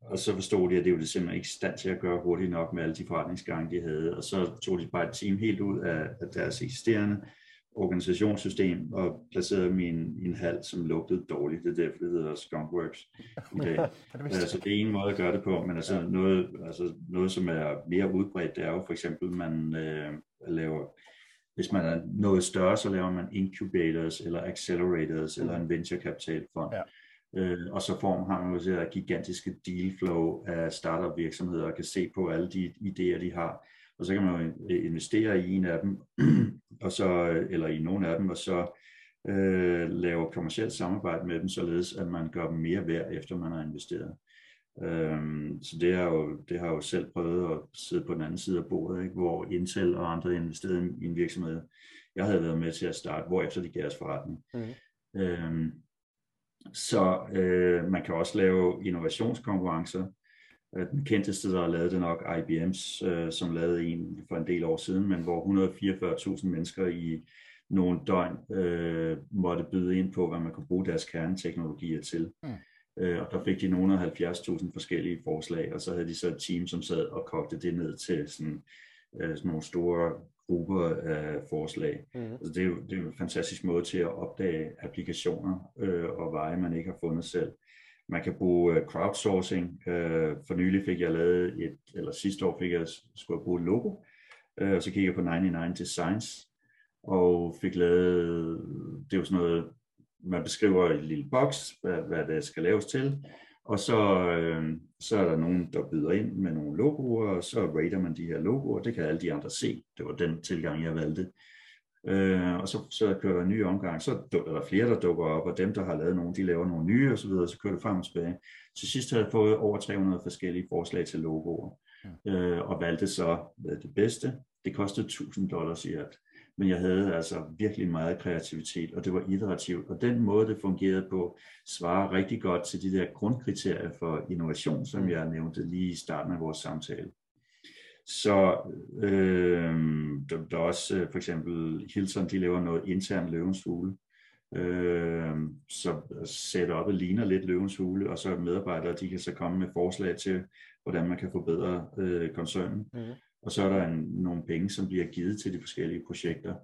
og så forstod de, at det var det simpelthen ikke stand til at gøre hurtigt nok med alle de forretningsgange, de havde. Og så tog de bare et team helt ud af, af deres eksisterende organisationssystem og placerede i en hal, som lugtede dårligt. Det er derfor, det hedder Skunkworks i dag. altså, det er en måde at gøre det på, men altså, noget, altså, noget, som er mere udbredt, det er jo for eksempel, man øh, laver, hvis man er noget større, så laver man incubators eller accelerators eller en venture capital fond. Ja. Øh, og så får, har man jo det her gigantiske deal flow af startup virksomheder og kan se på alle de idéer, de har. Og så kan man jo investere i en af dem, og så, eller i nogle af dem, og så øh, lave kommersielt samarbejde med dem, således at man gør dem mere værd, efter man har investeret. Øhm, så det har, jo, det har jeg jo selv prøvet at sidde på den anden side af bordet, ikke? hvor Intel og andre investerede i en virksomhed, jeg havde været med til at starte, hvor efter de gav os forretning. Mm. Øhm, så øh, man kan også lave innovationskonkurrencer. Øh, den kendteste, der har lavet det nok, IBM's, øh, som lavede en for en del år siden, men hvor 144.000 mennesker i nogle døgn øh, måtte byde ind på, hvad man kunne bruge deres kerneteknologier til. Mm. Øh, og der fik de nogle af 70.000 forskellige forslag, og så havde de så et team, som sad og kogte det ned til sådan, øh, sådan nogle store grupper af forslag. Mm. Altså det, er jo, det er jo en fantastisk måde til at opdage applikationer øh, og veje, man ikke har fundet selv. Man kan bruge øh, crowdsourcing. Øh, for nylig fik jeg lavet et, eller sidste år fik jeg skulle bruge et logo, øh, og så kiggede jeg på 99 Designs, og fik lavet, det er jo sådan noget, man beskriver i en lille boks, hvad, hvad det skal laves til, og så, øh, så er der nogen, der byder ind med nogle logoer, og så rater man de her logoer, det kan alle de andre se. Det var den tilgang, jeg valgte. Øh, og så, så kører der en ny omgang, så er der flere, der dukker op, og dem, der har lavet nogle, de laver nogle nye osv., så, videre, så kører det frem og tilbage. Til sidst havde jeg fået over 300 forskellige forslag til logoer, ja. øh, og valgte så det bedste. Det kostede 1000 dollars i alt men jeg havde altså virkelig meget kreativitet, og det var iterativt. Og den måde, det fungerede på, svarer rigtig godt til de der grundkriterier for innovation, som mm. jeg nævnte lige i starten af vores samtale. Så øh, der, der er også øh, for eksempel Hilton, de laver noget intern løvens hule, øh, så setupet ligner lidt løvens hule, og så medarbejdere, de kan så komme med forslag til, hvordan man kan forbedre øh, koncernen. Mm og så er der en, nogle penge, som bliver givet til de forskellige projekter.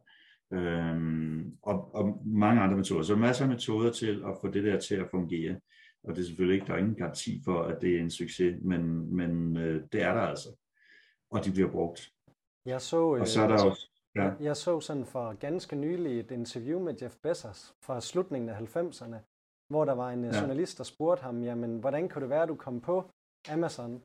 Øhm, og, og mange andre metoder. Så masser af metoder til at få det der til at fungere. Og det er selvfølgelig ikke, der er ingen garanti for, at det er en succes, men, men øh, det er der altså. Og de bliver brugt. Jeg så, og så er der øh, også, ja. jeg så sådan for ganske nylig et interview med Jeff Bezos fra slutningen af 90'erne, hvor der var en øh, ja. journalist, der spurgte ham, jamen, hvordan kunne det være, at du kom på Amazon?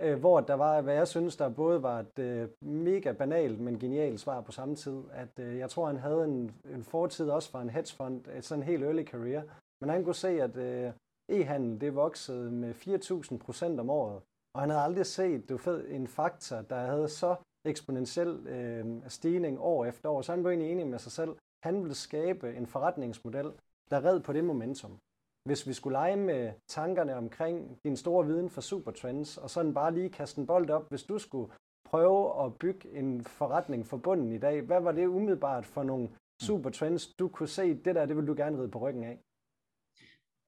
øh, hvor der var, hvad jeg synes, der både var et øh, mega banalt, men genialt svar på samme tid, at øh, jeg tror, han havde en, en fortid også fra en hedgefond, et sådan helt early career, men han kunne se, at øh, e-handel, det voksede med 4.000 procent om året, og han havde aldrig set du ved, en faktor, der havde så eksponentiel øh, stigning år efter år, så han blev egentlig enig med sig selv, han ville skabe en forretningsmodel, der red på det momentum hvis vi skulle lege med tankerne omkring din store viden for supertrends, og sådan bare lige kaste en bold op, hvis du skulle prøve at bygge en forretning for bunden i dag, hvad var det umiddelbart for nogle supertrends, du kunne se, det der, det vil du gerne ride på ryggen af?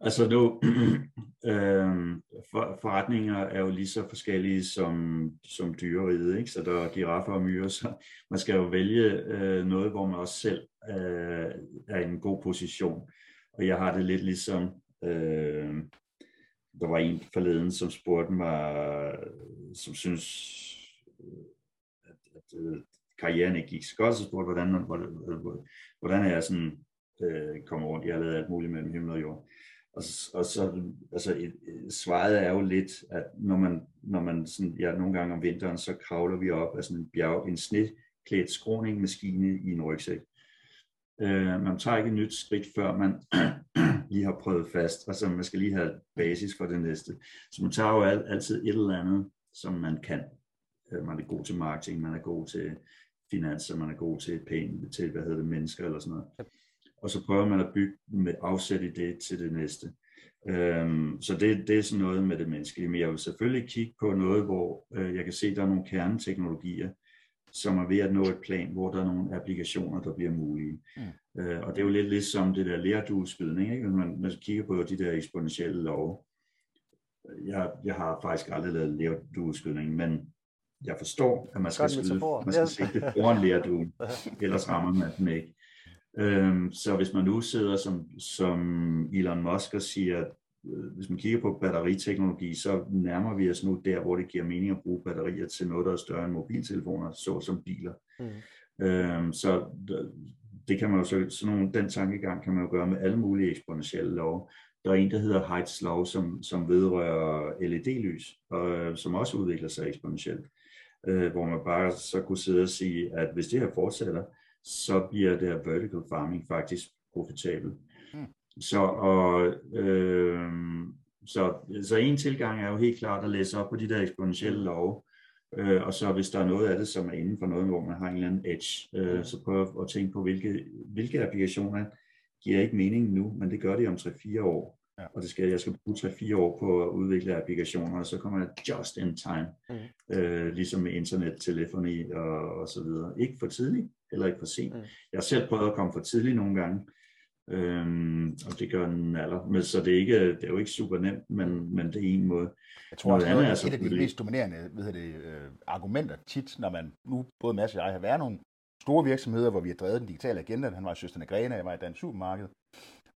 Altså nu, øh, for, forretninger er jo lige så forskellige som, som dyreriget, ikke? så der er giraffer og myrer, så man skal jo vælge øh, noget, hvor man også selv øh, er i en god position. Og jeg har det lidt ligesom Øh, der var en forleden, som spurgte mig, som synes, at, at, at karrieren ikke gik så godt, så spurgte, hvordan, hvordan, hvordan er jeg sådan øh, kommer rundt. Jeg har lavet alt muligt mellem himmel og jord. Og, og så, altså, svaret er jo lidt, at når man, når man sådan, ja, nogle gange om vinteren, så kravler vi op af sådan en bjerg, en sneklædt skråningmaskine i en rygsæk. Øh, man tager ikke et nyt skridt, før man lige har prøvet fast. Altså man skal lige have basis for det næste. Så man tager jo altid et eller andet, som man kan. Øh, man er god til marketing, man er god til finanser, man er god til penge, til hvad hedder det, mennesker eller sådan noget. Og så prøver man at bygge med afsæt i det til det næste. Øhm, så det, det er sådan noget med det menneskelige. Men jeg vil selvfølgelig kigge på noget, hvor øh, jeg kan se, at der er nogle kerneteknologier, som er ved at nå et plan, hvor der er nogle applikationer, der bliver mulige. Mm. Øh, og det er jo lidt ligesom det der lærdueskydning, ikke? Når man, man kigger på de der eksponentielle love. Jeg, jeg har faktisk aldrig lavet lærdueskydning, men jeg forstår, at man skal, skyde, man skal sigte foran lærduen, ellers rammer man den ikke. Øhm, så hvis man nu sidder som, som Elon Musk og siger, Øh, hvis man kigger på batteriteknologi, så nærmer vi os nu der, hvor det giver mening at bruge batterier til noget, der er større end mobiltelefoner, såsom biler. Mm. Øhm, så det kan man jo så, sådan nogle, den tankegang kan man jo gøre med alle mulige eksponentielle lov. der er en, der hedder Height's Law, som, som vedrører LED-lys, og som også udvikler sig eksponentielt. Øh, hvor man bare så kunne sidde og sige, at hvis det her fortsætter, så bliver det her vertical farming faktisk profitabel. Mm. Så, og, øh, så, så en tilgang er jo helt klart at læse op på de der eksponentielle love, øh, og så hvis der er noget af det, som er inden for noget, hvor man har en eller anden edge, øh, så prøv at tænke på, hvilke, hvilke applikationer giver ikke mening nu, men det gør det om 3-4 år. Ja. Og det skal, jeg skal bruge 3-4 år på at udvikle applikationer, og så kommer det just in time, mm. øh, ligesom med internet, telefoni og, og så videre. Ikke for tidligt, eller ikke for sent. Mm. Jeg har selv prøvet at komme for tidligt nogle gange, øhm, og det gør en alder. Men, så det er, ikke, det er jo ikke super nemt, men, men det er en måde. Jeg tror også, noget, er et af de mest dominerende ved det, øh, argumenter tit, når man nu, både Mads og jeg, har været nogle store virksomheder, hvor vi har drevet den digitale agenda. Han var i Søsterne Grene, jeg var i Dansk Supermarked.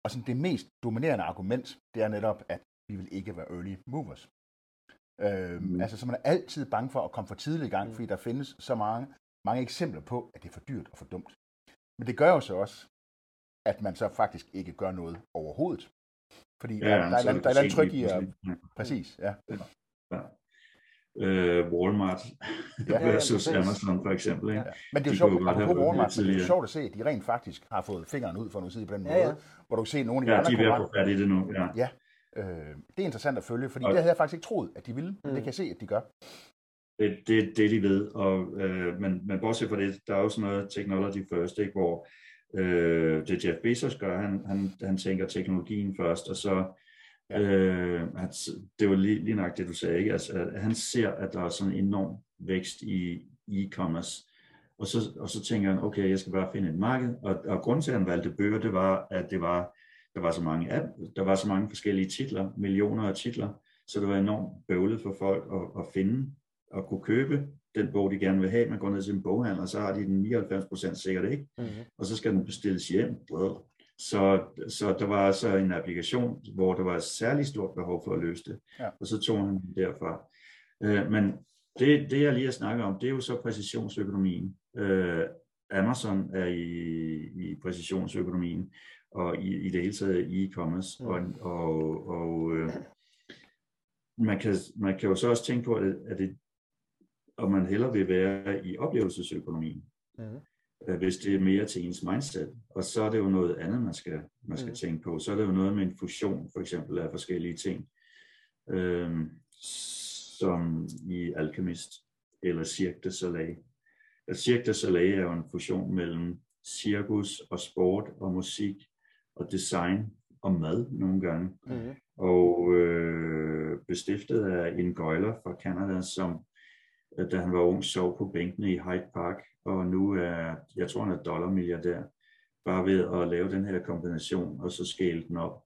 Og sådan det mest dominerende argument, det er netop, at vi vil ikke være early movers. Øhm, mm. Altså, så man er altid bange for at komme for tidligt i gang, mm. fordi der findes så mange, mange eksempler på, at det er for dyrt og for dumt. Men det gør jo så også, at man så faktisk ikke gør noget overhovedet. Fordi ja, der, der, der, der, er en tryk i at... Præcis, ja. ja øh, Walmart ja, versus ja, Amazon for eksempel. Ikke? Ja. Men det er jo sjovt, at på Walmart, men det er sjovt at se, at de rent faktisk har fået fingeren ud for noget sige på den måde, ja, ja. hvor du kan se nogle af de ja, andre de er ved at få i det nu. Ja. ja. Øh, det er interessant at følge, fordi og, det havde jeg faktisk ikke troet, at de ville, men mm. det kan jeg se, at de gør. Det, det, det de ved, og, øh, men, men bortset fra det, der er også noget technology first, ikke, hvor øh, det Jeff Bezos gør, han, han, han tænker teknologien først, og så Ja. Øh, at, det var lige, lige nok det, du sagde. Ikke? Altså, at han ser, at der er sådan en enorm vækst i e-commerce. Og så, og så tænker han, okay, jeg skal bare finde et marked. Og, og grunden til, at han valgte bøger, det var, at det var, der var så mange app, der var så mange forskellige titler, millioner af titler, så det var enormt bøvlet for folk at, at finde og kunne købe den bog, de gerne vil have. Man går ned til en boghandler, og så har de den 99% sikkert ikke. Mm-hmm. Og så skal den bestilles hjem. Så, så der var altså en applikation, hvor der var et særligt stort behov for at løse det, ja. og så tog han derfra. Øh, men det, det, jeg lige har snakket om, det er jo så præcisionsøkonomien. Øh, Amazon er i, i præcisionsøkonomien, og i, i det hele taget e-commerce, mm. og, og, og øh, man, kan, man kan jo så også tænke på, at, at det, om man hellere vil være i oplevelsesøkonomien. Mm øh, hvis det er mere til ens mindset. Og så er det jo noget andet, man skal, man skal mm. tænke på. Så er det jo noget med en fusion, for eksempel, af forskellige ting, øh, som i Alchemist eller Cirque du Soleil. Altså, Cirque du Soleil er jo en fusion mellem cirkus og sport og musik og design og mad nogle gange. Mm. Og øh, bestiftet af en gøjler fra Canada, som da han var ung, sov på bænkene i Hyde Park og nu er, jeg tror han er dollarmilliardær, bare ved at lave den her kombination, og så skale den op.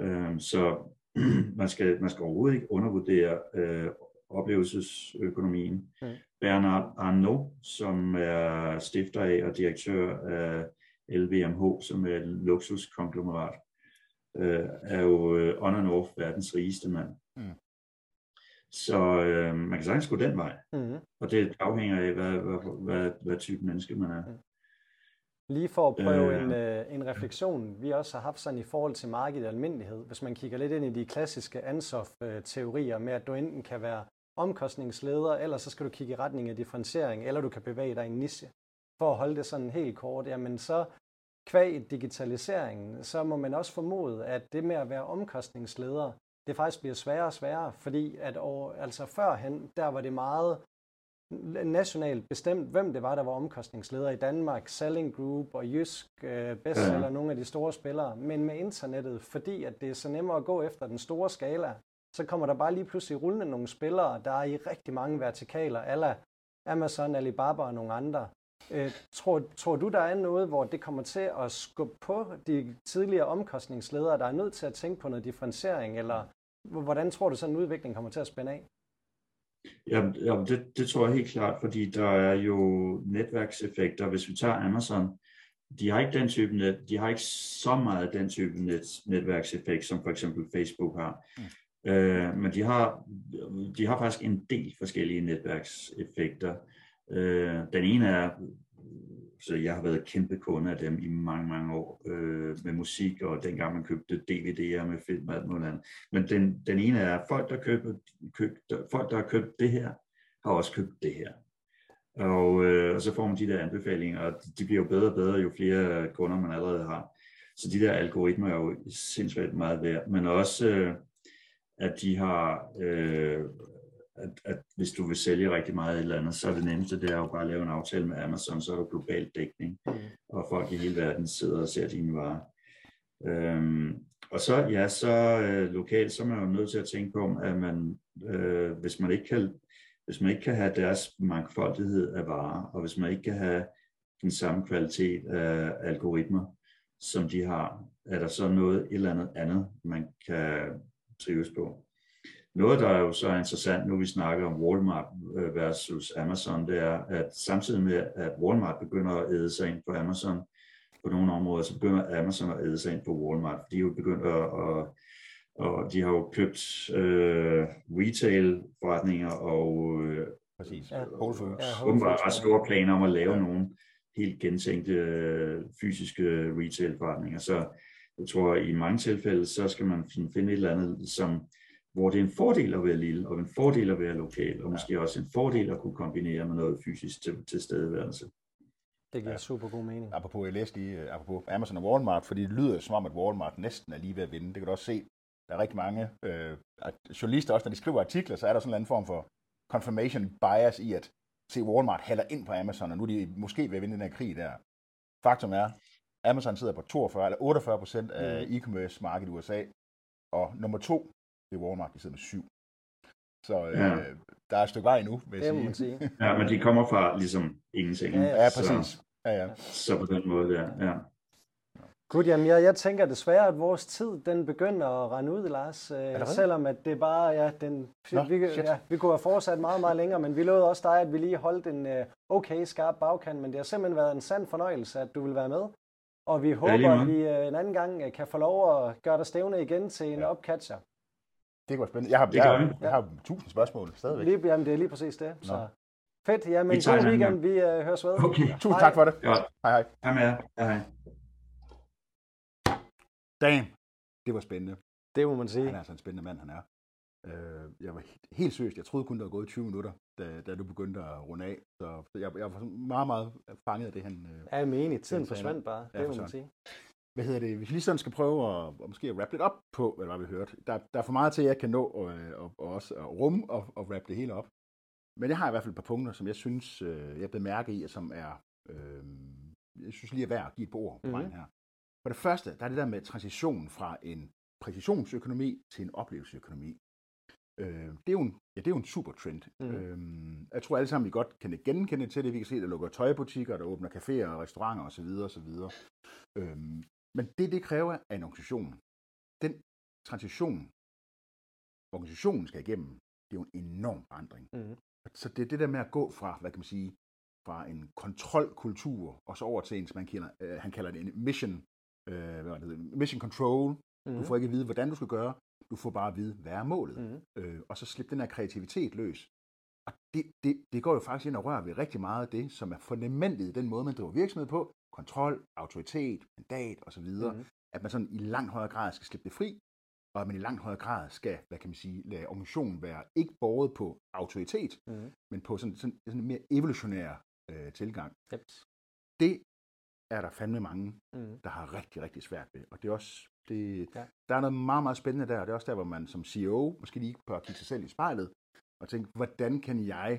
Øh, så man skal, man skal overhovedet ikke undervurdere øh, oplevelsesøkonomien. Mm. Bernard Arnault, som er stifter af og direktør af LVMH, som er et luksuskonglomerat, øh, er jo øh, on and off verdens rigeste mand. Mm. Så øh, man kan sagtens gå den vej. Mm. Og det afhænger af, hvad, hvad, hvad, hvad type menneske man er. Mm. Lige for at prøve øh, en, øh, en refleksion, vi også har haft sådan i forhold til markedet i almindelighed. Hvis man kigger lidt ind i de klassiske Ansoff-teorier med, at du enten kan være omkostningsleder, eller så skal du kigge i retning af differentiering, eller du kan bevæge dig i en niche. For at holde det sådan helt kort, jamen så kvæg digitaliseringen, så må man også formode, at det med at være omkostningsleder, det faktisk bliver sværere og sværere, fordi at over, altså førhen, der var det meget nationalt bestemt, hvem det var, der var omkostningsleder i Danmark, Selling Group og Jysk, øh, Best eller nogle af de store spillere, men med internettet, fordi at det er så nemmere at gå efter den store skala, så kommer der bare lige pludselig rullende nogle spillere, der er i rigtig mange vertikaler, ala Amazon, Alibaba og nogle andre, Øh, tror, tror du, der er noget, hvor det kommer til at skubbe på de tidligere omkostningsledere, der er nødt til at tænke på noget differentiering, eller hvordan tror du, sådan en udvikling kommer til at spænde af? Ja, ja det, det tror jeg helt klart, fordi der er jo netværkseffekter. Hvis vi tager Amazon, de har ikke den type net, de har ikke så meget den type net, netværkseffekt, som for eksempel Facebook har. Mm. Øh, men de har, de har faktisk en del forskellige netværkseffekter. Øh, den ene er så jeg har været kæmpe kunde af dem i mange, mange år øh, med musik, og dengang man købte DVD'er med film og alt muligt andet. Men den, den ene er, folk der, køber, køb, der, folk, der har købt det her, har også købt det her. Og, øh, og så får man de der anbefalinger, og de bliver jo bedre og bedre, jo flere kunder man allerede har. Så de der algoritmer er jo sindssygt meget værd, men også øh, at de har, øh, at, at hvis du vil sælge rigtig meget et eller andet, så er det nemmeste, det er jo bare at lave en aftale med Amazon, så er der global dækning, mm. og folk i hele verden sidder og ser dine varer. Øhm, og så, ja, så øh, lokalt, så er man jo nødt til at tænke på, at man, øh, hvis man ikke kan hvis man ikke kan have deres mangfoldighed af varer, og hvis man ikke kan have den samme kvalitet af algoritmer, som de har, er der så noget et eller andet andet, man kan trives på. Noget, der er jo så interessant, nu vi snakker om Walmart øh, versus Amazon, det er, at samtidig med, at Walmart begynder at æde sig ind på Amazon på nogle områder, så begynder Amazon at æde sig ind på Walmart. De er jo begyndt at, at og de har jo købt øh, retail-forretninger og øh, Præcis. Ja. Whole Foods. Ja, åbenbart ret store planer om at lave ja. nogle helt gentænkte øh, fysiske retail-forretninger. Så jeg tror, at i mange tilfælde, så skal man finde et eller andet, som, hvor det er en fordel at være lille, og en fordel at være lokal, og måske ja. også en fordel at kunne kombinere med noget fysisk til, til stedeværelse. Det giver ja. super god mening. Apropos, jeg læste lige, øh, apropos Amazon og Walmart, fordi det lyder som om, at Walmart næsten er lige ved at vinde. Det kan du også se der er rigtig mange øh, journalister også, når de skriver artikler, så er der sådan en anden form for confirmation bias i at se Walmart hælder ind på Amazon, og nu er de måske ved at vinde den her krig der. Faktum er, Amazon sidder på 42 eller 48 procent af mm. e-commerce markedet i USA, og nummer to, det er Walmart, de sidder med 7. Så øh, ja. der er et stykke vej nu, vil jeg det sige. sige. ja, men de kommer fra ligesom ingenting. Ja, ja præcis. Så, ja, ja. så på den måde der, ja. Gud, jamen jeg, jeg tænker desværre, at vores tid den begynder at rende ud, Lars. Øh, selvom at det bare, ja, den, Nå, vi, ja, vi kunne have fortsat meget, meget længere, men vi lovede også dig, at vi lige holdt en uh, okay skarp bagkant, men det har simpelthen været en sand fornøjelse, at du vil være med. Og vi håber, ja, at vi uh, en anden gang uh, kan få lov at gøre dig stævne igen til en ja. opcatcher. Det kunne være spændende. Jeg har, jeg, har, jeg har tusind spørgsmål stadigvæk. Lige, jamen, det er lige præcis det. Nå. Så. Fedt, ja, men god weekend. Vi uh, høres ved. Okay. Tusind hej. tak for det. Ja. Hej hej. Hej med Hej hej. Damn, det var spændende. Det må man sige. Han er altså en spændende mand, han er. Øh, jeg var helt seriøst, jeg troede kun, der var gået 20 minutter, da, da du begyndte at runde af. Så jeg, jeg var meget, meget fanget af det, han... Øh, ja, jeg er enig. Tiden forsvandt bare, ja, det må man sige. Hvad hedder det? Hvis vi lige sådan skal prøve at, at måske at wrap lidt op på, hvad var vi hørte. Der, der er for meget til, at jeg kan nå og, og, og også at rumme og, og wrap det hele op. Men jeg har i hvert fald et par punkter, som jeg synes, øh, jeg blev mærke i, og som er, øh, jeg synes lige er værd at give et par ord på mm. vejen her. For det første, der er det der med transition fra en præcisionsøkonomi til en oplevelsesøkonomi. Øh, det, er jo en, ja, det er jo en super trend. Mm. Øh, jeg tror alle sammen, vi godt kan genkende til det. Vi kan se, at der lukker tøjbutikker, der åbner caféer og restauranter osv. osv. Øh, men det, det kræver af en organisation. Den transition, organisationen skal igennem, det er jo en enorm forandring. Mm. Så det er det der med at gå fra, hvad kan man sige, fra en kontrolkultur, og så over til en, som man kalder, øh, han kalder det en mission øh, hvad det mission control. Mm. Du mhm. får ikke at vide, hvordan du skal gøre. Du får bare at vide, hvad er målet. Mm. Øh, og så slippe den her kreativitet løs. Og det, det, det går jo faktisk ind og rører ved rigtig meget af det, som er fundamentet i den måde, man driver virksomhed på. Kontrol, autoritet, mandat osv. Mm. At man sådan i langt højere grad skal slippe det fri, og at man i langt højere grad skal, hvad kan man sige, lade organisationen være ikke båret på autoritet, mm. men på sådan, sådan, sådan en mere evolutionær øh, tilgang. Yep. Det er der fandme mange, mm. der har rigtig, rigtig svært ved. Og det er også, det, ja. der er noget meget, meget spændende der, og det er også der, hvor man som CEO måske lige bør kigge sig selv i spejlet og tænke, hvordan kan jeg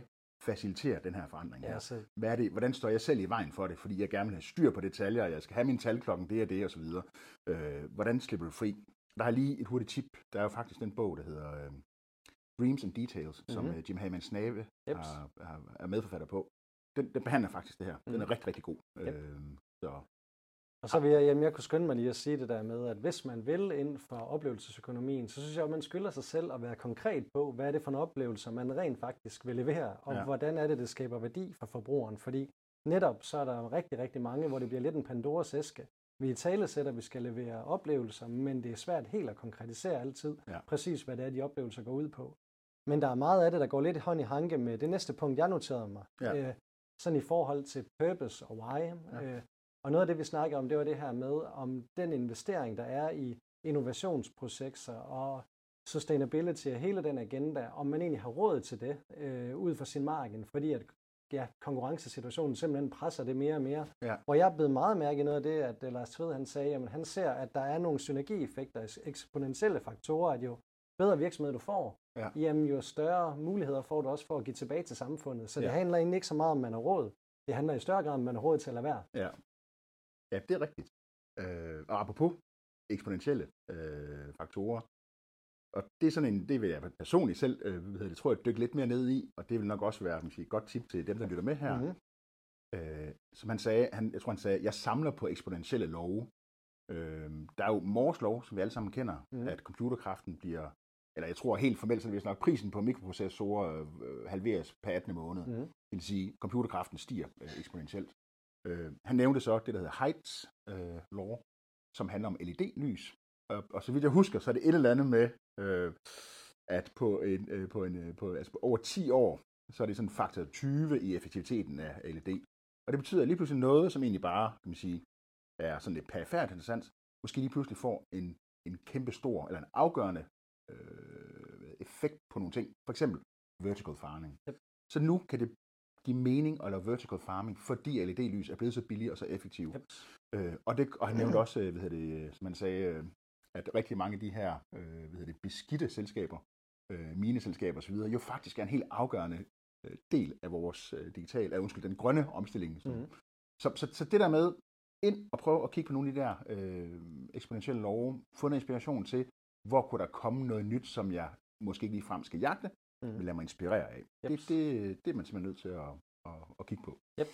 facilitere den her forandring her? Ja, så... Hvad er det, hvordan står jeg selv i vejen for det? Fordi jeg gerne vil have styr på detaljer, og jeg skal have min talklokken, det og det, og så videre. Øh, hvordan slipper du fri? Der er lige et hurtigt tip. Der er jo faktisk den bog, der hedder øh, Dreams and Details, mm-hmm. som uh, Jim Hammond Snave har, har, er medforfatter på. Den, den behandler faktisk det her. Den er mm. rigtig, rigtig god. Yep. Øh, så. Og så vil jeg, jamen jeg kunne skynde mig lige at sige det der med, at hvis man vil ind for oplevelsesøkonomien, så synes jeg, at man skylder sig selv at være konkret på, hvad er det for en oplevelse, man rent faktisk vil levere, og ja. hvordan er det, det skaber værdi for forbrugeren. Fordi netop så er der rigtig, rigtig mange, hvor det bliver lidt en Pandoras æske. Vi i tale sætter, at vi skal levere oplevelser, men det er svært helt at konkretisere altid, ja. præcis hvad det er, de oplevelser går ud på. Men der er meget af det, der går lidt hånd i hanke med det næste punkt, jeg noterede mig. Ja. Øh, sådan i forhold til purpose og why. Ja. Øh, og noget af det, vi snakker om, det var det her med, om den investering, der er i innovationsprojekter og sustainability og hele den agenda, om man egentlig har råd til det øh, ud fra sin marken, fordi at ja, konkurrencesituationen simpelthen presser det mere og mere. Ja. Hvor jeg blevet meget mærke i noget af det, at Lars Tved han sagde, at han ser, at der er nogle synergieffekter, eksponentielle faktorer, at jo bedre virksomhed du får, ja. jamen jo større muligheder får du også for at give tilbage til samfundet. Så det ja. handler egentlig ikke så meget om, man har råd. Det handler i større grad om, man har råd til at lade være. Ja, ja det er rigtigt. Øh, og apropos eksponentielle øh, faktorer, og det er sådan en, det vil jeg personligt selv, øh, hvad det, tror jeg, dykke lidt mere ned i, og det vil nok også være måske, et godt tip til dem, der lytter med her. Mm-hmm. Øh, som han sagde, han, jeg tror han sagde, jeg samler på eksponentielle love. Øh, der er jo Moores lov, som vi alle sammen kender, mm-hmm. at computerkraften bliver, eller jeg tror helt formelt, så det nok prisen på mikroprocessorer øh, halveres per 18. måned. Mm-hmm. Det vil sige, at computerkraften stiger øh, eksponentielt. Øh, han nævnte så det, der hedder Heights øh, law, som handler om LED-lys. Og, og så vidt jeg husker, så er det et eller andet med, øh, at på, en, øh, på, en, øh, på, altså på over 10 år, så er det sådan faktor 20 i effektiviteten af LED. Og det betyder at lige pludselig noget, som egentlig bare, kan man sige, er sådan lidt perifært interessant, måske lige pludselig får en, en kæmpe stor, eller en afgørende øh, effekt på nogle ting. For eksempel vertical farming. Yep. Så nu kan det give mening at lave vertical farming, fordi LED-lys er blevet så billige og så effektive. Yep. Øh, og, det, og han nævnte også, øh, hvad det, som man sagde, øh, at rigtig mange af de her øh, hvad det, beskidte selskaber, øh, mineselskaber osv., jo faktisk er en helt afgørende øh, del af vores øh, digital, af, undskyld, den grønne omstilling. Så, mm. så, så, så det der med ind og prøve at kigge på nogle af de der øh, eksponentielle love, få noget inspiration til, hvor kunne der komme noget nyt, som jeg måske ikke lige frem skal jagte, mm. men lad mig inspirere af. Yep. Det, det, det er man simpelthen nødt til at, at, at kigge på. Yep.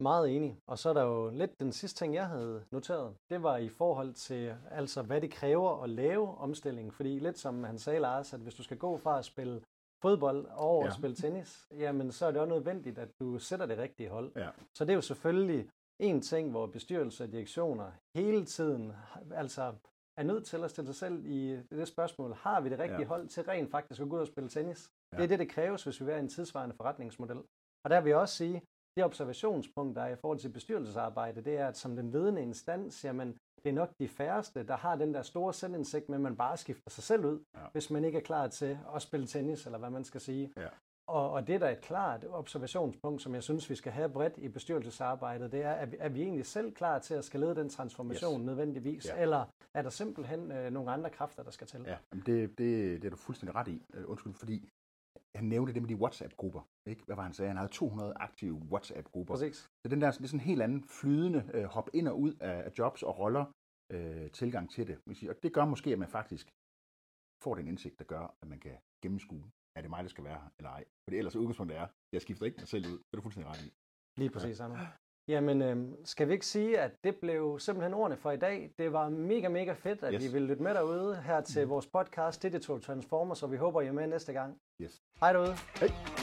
Meget enig. Og så er der jo lidt den sidste ting, jeg havde noteret. Det var i forhold til, altså hvad det kræver at lave omstilling. Fordi lidt som han sagde, Lars, at hvis du skal gå fra at spille fodbold over ja. at spille tennis, jamen så er det også nødvendigt, at du sætter det rigtige hold. Ja. Så det er jo selvfølgelig en ting, hvor bestyrelse og direktioner hele tiden altså er nødt til at stille sig selv i det spørgsmål, har vi det rigtige ja. hold til rent faktisk at gå ud og spille tennis? Ja. Det er det, det kræves, hvis vi vil have en tidsvarende forretningsmodel. Og der vil jeg også sige, det observationspunkt, der er i forhold til bestyrelsesarbejde, det er, at som den ledende instans, jamen, det er nok de færreste, der har den der store selvindsigt med, at man bare skifter sig selv ud, ja. hvis man ikke er klar til at spille tennis, eller hvad man skal sige. Ja. Og, og det, der er et klart observationspunkt, som jeg synes, vi skal have bredt i bestyrelsesarbejdet, det er, at vi, er vi egentlig selv klar til at skal lede den transformation yes. nødvendigvis, ja. eller er der simpelthen øh, nogle andre kræfter, der skal til? Ja, det, det, det er du fuldstændig ret i. Uh, undskyld, fordi han nævnte det med de WhatsApp-grupper. Ikke? Hvad var han sagde? Han havde 200 aktive WhatsApp-grupper. Præcis. Så den der det er sådan en helt anden flydende øh, hop ind og ud af, af jobs og roller øh, tilgang til det. Og det gør måske, at man faktisk får den indsigt, der gør, at man kan gennemskue, er det mig, der skal være her, eller ej. For ellers udgangspunktet er, jeg skifter ikke mig selv ud. Det er du fuldstændig ret i. Lige præcis, ja. Jamen, øh, skal vi ikke sige, at det blev simpelthen ordene for i dag. Det var mega, mega fedt, at yes. I ville lytte med derude her til mm. vores podcast Digital Transformers, og vi håber, I er med næste gang. Yes. Hej derude. Hej.